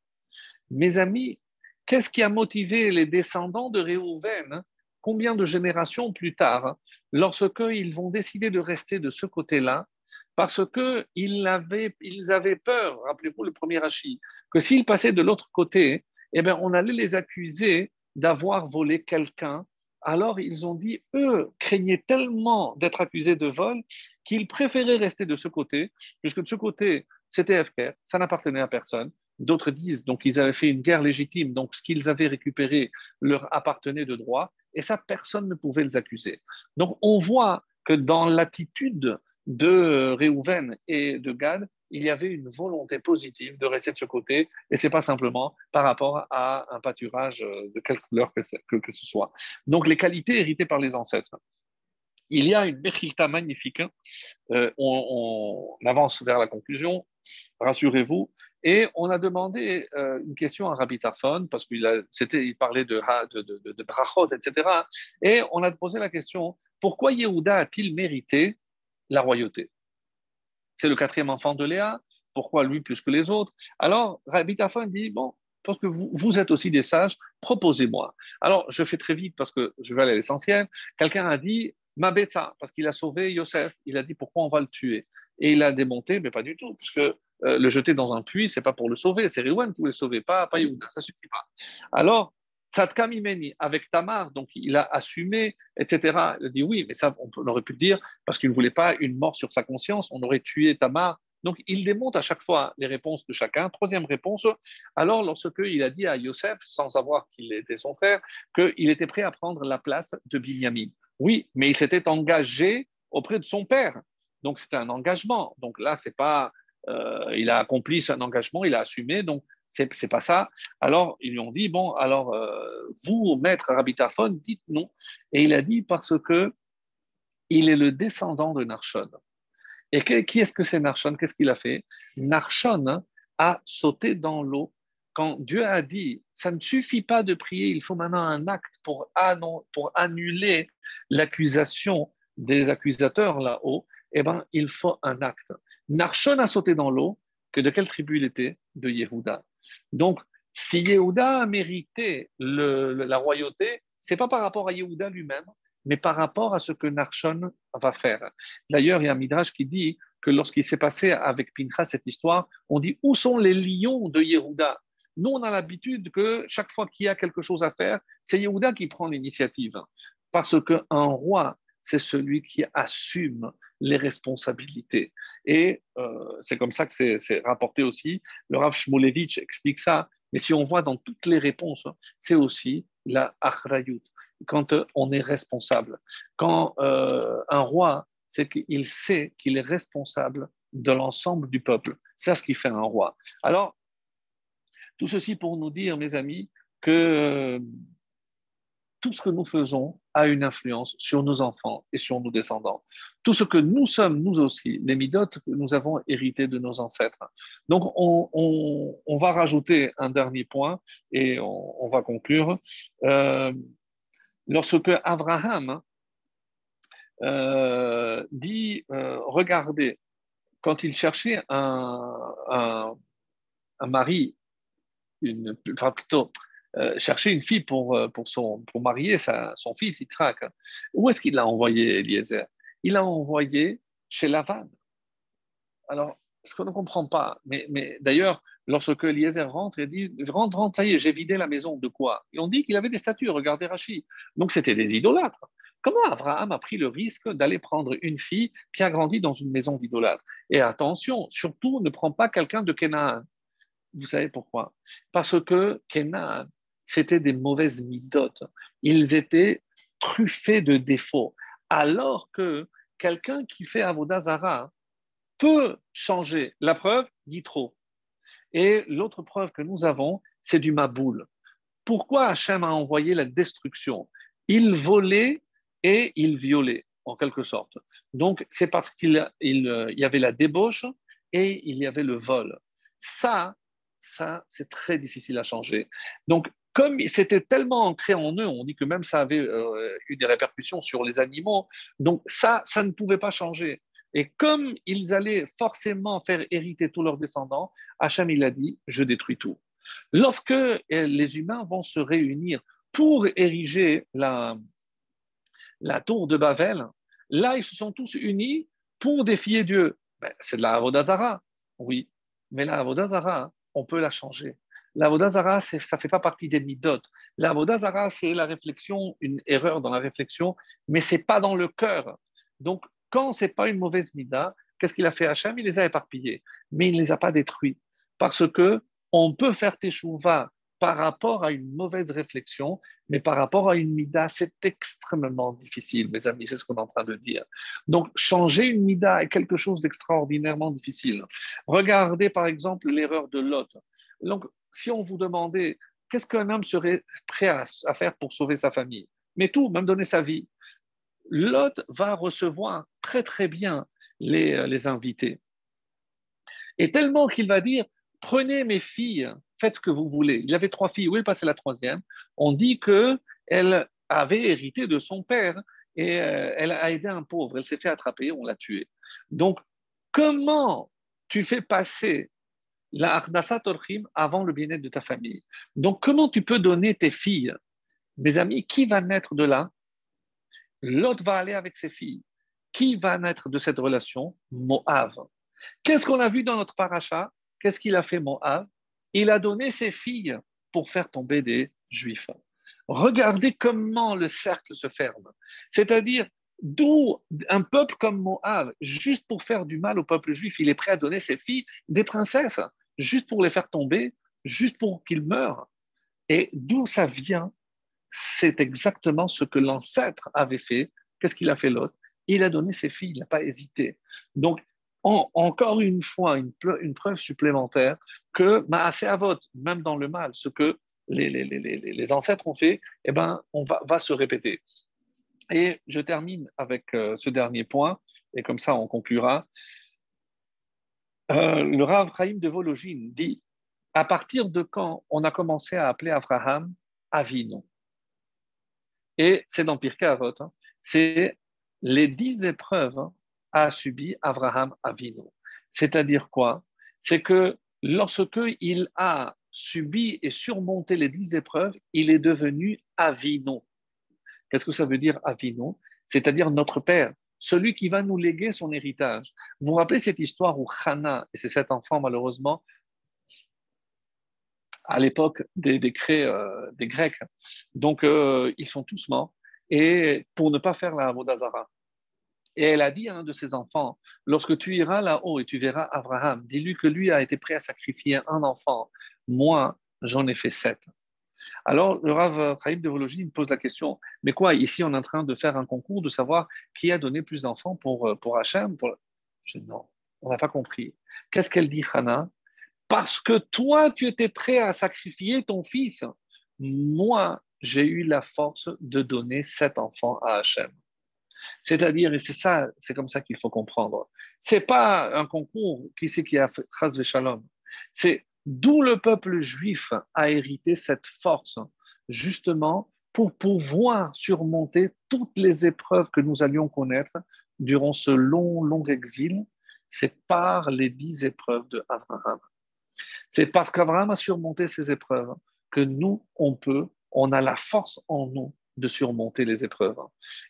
Mes amis, qu'est-ce qui a motivé les descendants de Réhouven Combien de générations plus tard, lorsqu'ils vont décider de rester de ce côté-là, parce qu'ils avaient, ils avaient peur, rappelez-vous le premier Hachi, que s'ils passaient de l'autre côté, eh bien, on allait les accuser d'avoir volé quelqu'un. Alors ils ont dit, eux craignaient tellement d'être accusés de vol qu'ils préféraient rester de ce côté, puisque de ce côté, c'était FKR, ça n'appartenait à personne. D'autres disent, donc ils avaient fait une guerre légitime, donc ce qu'ils avaient récupéré leur appartenait de droit, et ça, personne ne pouvait les accuser. Donc on voit que dans l'attitude de Réhouven et de Gad, il y avait une volonté positive de rester de ce côté, et ce n'est pas simplement par rapport à un pâturage de quelque couleur que, ce soit. Donc les qualités héritées par les ancêtres. Il y a une Bechilta magnifique, hein. euh, on, avance vers la conclusion, rassurez-vous, et on a demandé euh, une question à Rabbi Tarfon, parce qu'il il parlait de, de, de, brachot, etc. Et on a posé la question, pourquoi Yehuda a-t-il mérité la royauté? C'est le quatrième enfant de Léa. Pourquoi lui plus que les autres? Alors, Rabbi Tafon dit Bon, parce que vous, êtes aussi des sages, proposez-moi. Alors, je fais très vite parce que je vais aller à l'essentiel. Quelqu'un a dit Mabeta, parce qu'il a sauvé Yosef. Il a dit Pourquoi on va le tuer? Et il a démonté, mais pas du tout, puisque euh, le jeter dans un puits, c'est pas pour le sauver, c'est Réouane qui le sauver, pas, pas Yehuda, ça suffit pas. Alors, Tzadkamimeni, avec Tamar, donc il a assumé, etc. Il a dit oui, mais ça, on aurait pu le dire parce qu'il ne voulait pas une mort sur sa conscience, on aurait tué Tamar. Donc il démonte à chaque fois les réponses de chacun. Troisième réponse, alors lorsqu'il a dit à Yosef, sans savoir qu'il était son frère, qu'il était prêt à prendre la place de Binyamin. Oui, mais il s'était engagé auprès de son père. Donc c'était un engagement. Donc là, c'est pas, euh, il a accompli son engagement, il a assumé. Donc c'est, c'est pas ça. Alors, ils lui ont dit, bon, alors, euh, vous, maître Rabbi dites non. Et il a dit parce que il est le descendant de Narshon. Et qui est-ce que c'est Narshon Qu'est-ce qu'il a fait? Narshon a sauté dans l'eau quand Dieu a dit, ça ne suffit pas de prier, il faut maintenant un acte pour annuler l'accusation des accusateurs là-haut, eh bien, il faut un acte. Narshon a sauté dans l'eau, que de quelle tribu il était? De Yehuda. Donc, si Yehuda a mérité la royauté, c'est pas par rapport à Yehuda lui-même, mais par rapport à ce que Narshon va faire. D'ailleurs, il y a un midrash qui dit que lorsqu'il s'est passé avec Pinchas cette histoire, on dit où sont les lions de Yehuda? Nous, on a l'habitude que chaque fois qu'il y a quelque chose à faire, c'est Yehuda qui prend l'initiative. Parce qu'un roi, c'est celui qui assume les responsabilités. Et euh, c'est comme ça que c'est rapporté aussi. Le Rav Shmulevitch explique ça. Mais si on voit dans toutes les réponses, c'est aussi la achrayut, quand euh, on est responsable. Quand euh, un roi, c'est qu'il sait qu'il est responsable de l'ensemble du peuple. C'est ce qui fait un roi. Alors, tout ceci pour nous dire, mes amis, que tout ce que nous faisons a une influence sur nos enfants et sur nos descendants. Tout ce que nous sommes, nous aussi, les midotes que nous avons hérités de nos ancêtres. Donc, on, va rajouter un dernier point et on, va conclure. Euh, lorsque Abraham euh, dit, euh, regardez, quand il cherchait un, un mari, une, enfin plutôt chercher une fille pour, euh, pour, son, pour marier sa, son fils Yitzhak. Où est-ce qu'il l'a envoyé, Eliezer? Il l'a envoyé chez Lavan. Alors, ce qu'on ne comprend pas, mais, mais d'ailleurs, lorsque Eliezer rentre, il dit Rentre, rentre, ça y est, j'ai vidé la maison. De quoi? Et on dit qu'il avait des statues, regardez Rachid. Donc, c'était des idolâtres. Comment Abraham a pris le risque d'aller prendre une fille qui a grandi dans une maison d'idolâtres? Et attention, surtout, ne prends pas quelqu'un de Canaan. Vous savez pourquoi? Parce que Canaan, c'était des mauvaises midotes. Ils étaient truffés de défauts. Alors que quelqu'un qui fait Avodazara peut changer. La preuve, trop. Et l'autre preuve que nous avons, c'est du Maboul. Pourquoi Hachem a envoyé la destruction? Il volait et il violait, en quelque sorte. Donc, c'est parce qu'il y avait la débauche et il y avait le vol. Ça, ça, c'est très difficile à changer. Donc, comme c'était tellement ancré en eux, on dit que même ça avait euh, eu des répercussions sur les animaux, donc ça, ça ne pouvait pas changer. Et comme ils allaient forcément faire hériter tous leurs descendants, Hachem, il a dit, je détruis tout. Lorsque euh, les humains vont se réunir pour ériger la, la tour de Babel, là, ils se sont tous unis pour défier Dieu. Ben, c'est de la Avodazara, oui, mais la Avodazara, on peut la changer. La Avodazara, ça ne fait pas partie des midot. La Avodazara, c'est la réflexion, une erreur dans la réflexion, mais ce n'est pas dans le cœur. Donc, quand ce n'est pas une mauvaise mida, qu'est-ce qu'il a fait Hachem? Il les a éparpillés, mais il ne les a pas détruits. Parce que on peut faire teshuva par rapport à une mauvaise réflexion, mais par rapport à une mida, c'est extrêmement difficile, mes amis, c'est ce qu'on est en train de dire. Donc, changer une mida est quelque chose d'extraordinairement difficile. Regardez par exemple l'erreur de Lot. Donc, si on vous demandait qu'est-ce qu'un homme serait prêt à, faire pour sauver sa famille, mais tout, même donner sa vie, Lot va recevoir très très bien les, euh, les invités. Et tellement qu'il va dire, prenez mes filles, faites ce que vous voulez. Il avait trois filles, où est passée la troisième? On dit qu'elle avait hérité de son père et euh, elle a aidé un pauvre. Elle s'est fait attraper, on l'a tuée. Donc, comment tu fais passer la Ardasa Torchim avant le bien-être de ta famille Donc, comment tu peux donner tes filles? Mes amis, qui va naître de là? L'autre va aller avec ses filles. Qui va naître de cette relation? Moab. Qu'est-ce qu'on a vu dans notre paracha? Qu'est-ce qu'il a fait Moab Il a donné ses filles pour faire tomber des juifs. Regardez comment le cercle se ferme. C'est-à-dire, d'où un peuple comme Moab, juste pour faire du mal au peuple juif, il est prêt à donner ses filles des princesses, juste pour les faire tomber, juste pour qu'ils meurent. Et d'où ça vient C'est exactement ce que l'ancêtre avait fait. Qu'est-ce qu'il a fait l'autre Il a donné ses filles, il n'a pas hésité. Donc, encore une fois, une, preuve supplémentaire que Maasé Avot, même dans le mal, ce que les, ancêtres ont fait, eh ben, on va, se répéter. Et je termine avec euh, ce dernier point, et comme ça on conclura. Euh, le Rav de Vologine dit à partir de quand on a commencé à appeler Abraham Avino Et c'est dans Pirkei Avot, hein, c'est les dix épreuves hein, a subi Abraham Avino. C'est-à-dire quoi? C'est que lorsque il a subi et surmonté les dix épreuves, il est devenu Avino. Qu'est-ce que ça veut dire Avino C'est-à-dire notre Père, celui qui va nous léguer son héritage. Vous vous rappelez cette histoire où Hana, et c'est cet enfant malheureusement, à l'époque des, euh, des Grecs, donc euh, ils sont tous morts, et pour ne pas faire la Vodazara. Et elle a dit à un de ses enfants, lorsque tu iras là-haut et tu verras Abraham, dis-lui que lui a été prêt à sacrifier un enfant. Moi, j'en ai fait sept. Alors, le Rav Chaim de Vologine pose la question, mais quoi, ici on est en train de faire un concours de savoir qui a donné plus d'enfants pour, euh, pour Hachem. Je, Non, on n'a pas compris. Qu'est-ce qu'elle dit, Hana Parce que toi, tu étais prêt à sacrifier ton fils. Moi, j'ai eu la force de donner sept enfants à Hachem. C'est-à-dire, et c'est ça, c'est comme ça qu'il faut comprendre. C'est pas un concours qui c'est qui a fait Shalom. C'est d'où le peuple juif a hérité cette force, justement pour pouvoir surmonter toutes les épreuves que nous allions connaître durant ce long, long exil. C'est par les dix épreuves de Abraham. C'est parce qu'Abraham a surmonté ces épreuves que nous, on peut, on a la force en nous de surmonter les épreuves.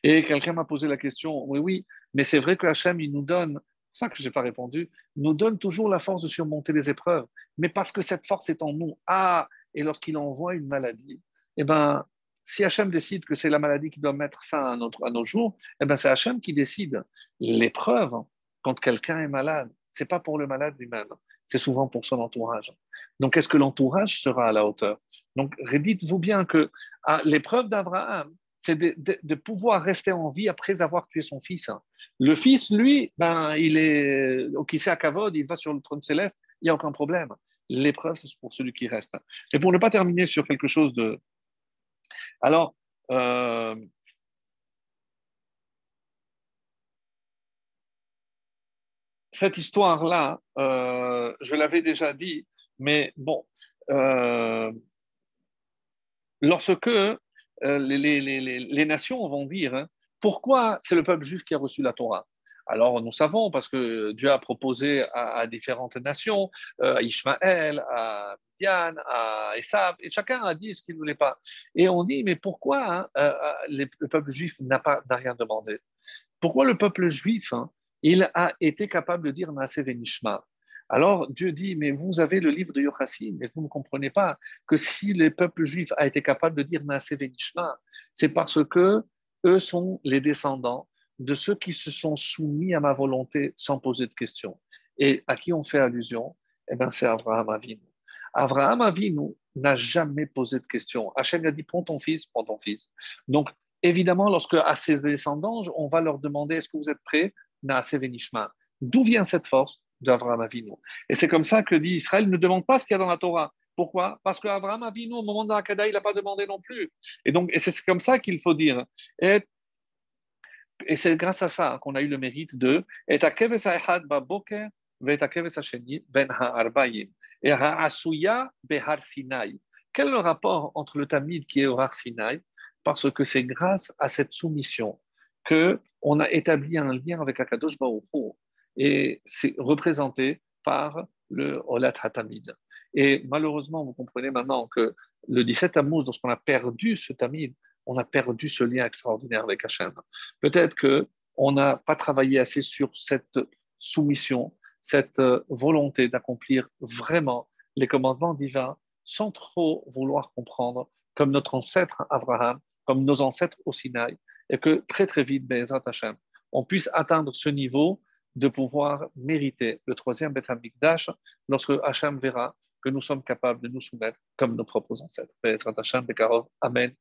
Et quelqu'un m'a posé la question, oui, oui, mais c'est vrai que Hachem, il nous donne, ça que je n'ai pas répondu, nous donne toujours la force de surmonter les épreuves, mais parce que cette force est en nous. Ah, et lorsqu'il envoie une maladie, eh ben, si Hachem décide que c'est la maladie qui doit mettre fin à, notre, à nos jours, eh ben, c'est Hachem qui décide. L'épreuve, quand quelqu'un est malade, c'est pas pour le malade lui-même, c'est souvent pour son entourage. Donc, est-ce que l'entourage sera à la hauteur? Donc, dites-vous bien que l'épreuve d'Abraham, c'est de, pouvoir rester en vie après avoir tué son fils. Le fils, lui, ben, il est au à Kavod, il va sur le trône céleste, il n'y a aucun problème. L'épreuve, c'est pour celui qui reste. Et pour ne pas terminer sur quelque chose de. Alors, euh, cette histoire-là, euh, je l'avais déjà dit, mais bon, euh, lorsque euh, les, nations vont dire hein, pourquoi c'est le peuple juif qui a reçu la Torah? Alors, nous savons, parce que Dieu a proposé à, différentes nations, euh, à Ishmaël, à Dian, à Esav, et chacun a dit ce qu'il ne voulait pas. Et on dit, mais pourquoi hein, euh, le peuple juif n'a rien demandé? Pourquoi le peuple juif, hein, il a été capable de dire Venishma? Alors Dieu dit, mais vous avez le livre de Yochassim, mais vous ne comprenez pas que si le peuple juif a été capable de dire Naase Venishma, c'est parce que eux sont les descendants de ceux qui se sont soumis à ma volonté sans poser de questions. Et à qui on fait allusion? Eh bien, c'est Abraham Avinu. Abraham Avinu n'a jamais posé de questions. Hachem lui a dit Prends ton fils, prends ton fils. Donc, évidemment, lorsque à ses descendants, on va leur demander Est-ce que vous êtes prêts? Naase Venishma. D'où vient cette force? d'Abraham Avinu Et c'est comme ça que dit Israël ne demande pas ce qu'il y a dans la Torah. Pourquoi? Parce qu'Abraham Avinu, au moment de la il n'a pas demandé non plus. Et donc, c'est comme ça qu'il faut dire. Et c'est grâce à ça qu'on a eu le mérite de ben. Quel est le rapport entre le Tamid qui est au Har Sinai? Parce que c'est grâce à cette soumission que on a établi un lien avec Akadosh Baruch et c'est représenté par le Olat Hatamid. Et malheureusement, vous comprenez maintenant que le 17 Tammuz, lorsqu'on a perdu ce Tamid, on a perdu ce lien extraordinaire avec Hachem. Peut-être qu'on n'a pas travaillé assez sur cette soumission, cette euh, volonté d'accomplir vraiment les commandements divins sans trop vouloir comprendre, comme notre ancêtre Abraham, comme nos ancêtres au Sinaï, et que très très vite, Bezat Hachem, on puisse atteindre ce niveau de pouvoir mériter le troisième Beth Amikdash lorsque Hachem verra que nous sommes capables de nous soumettre comme nos propres ancêtres. Amen.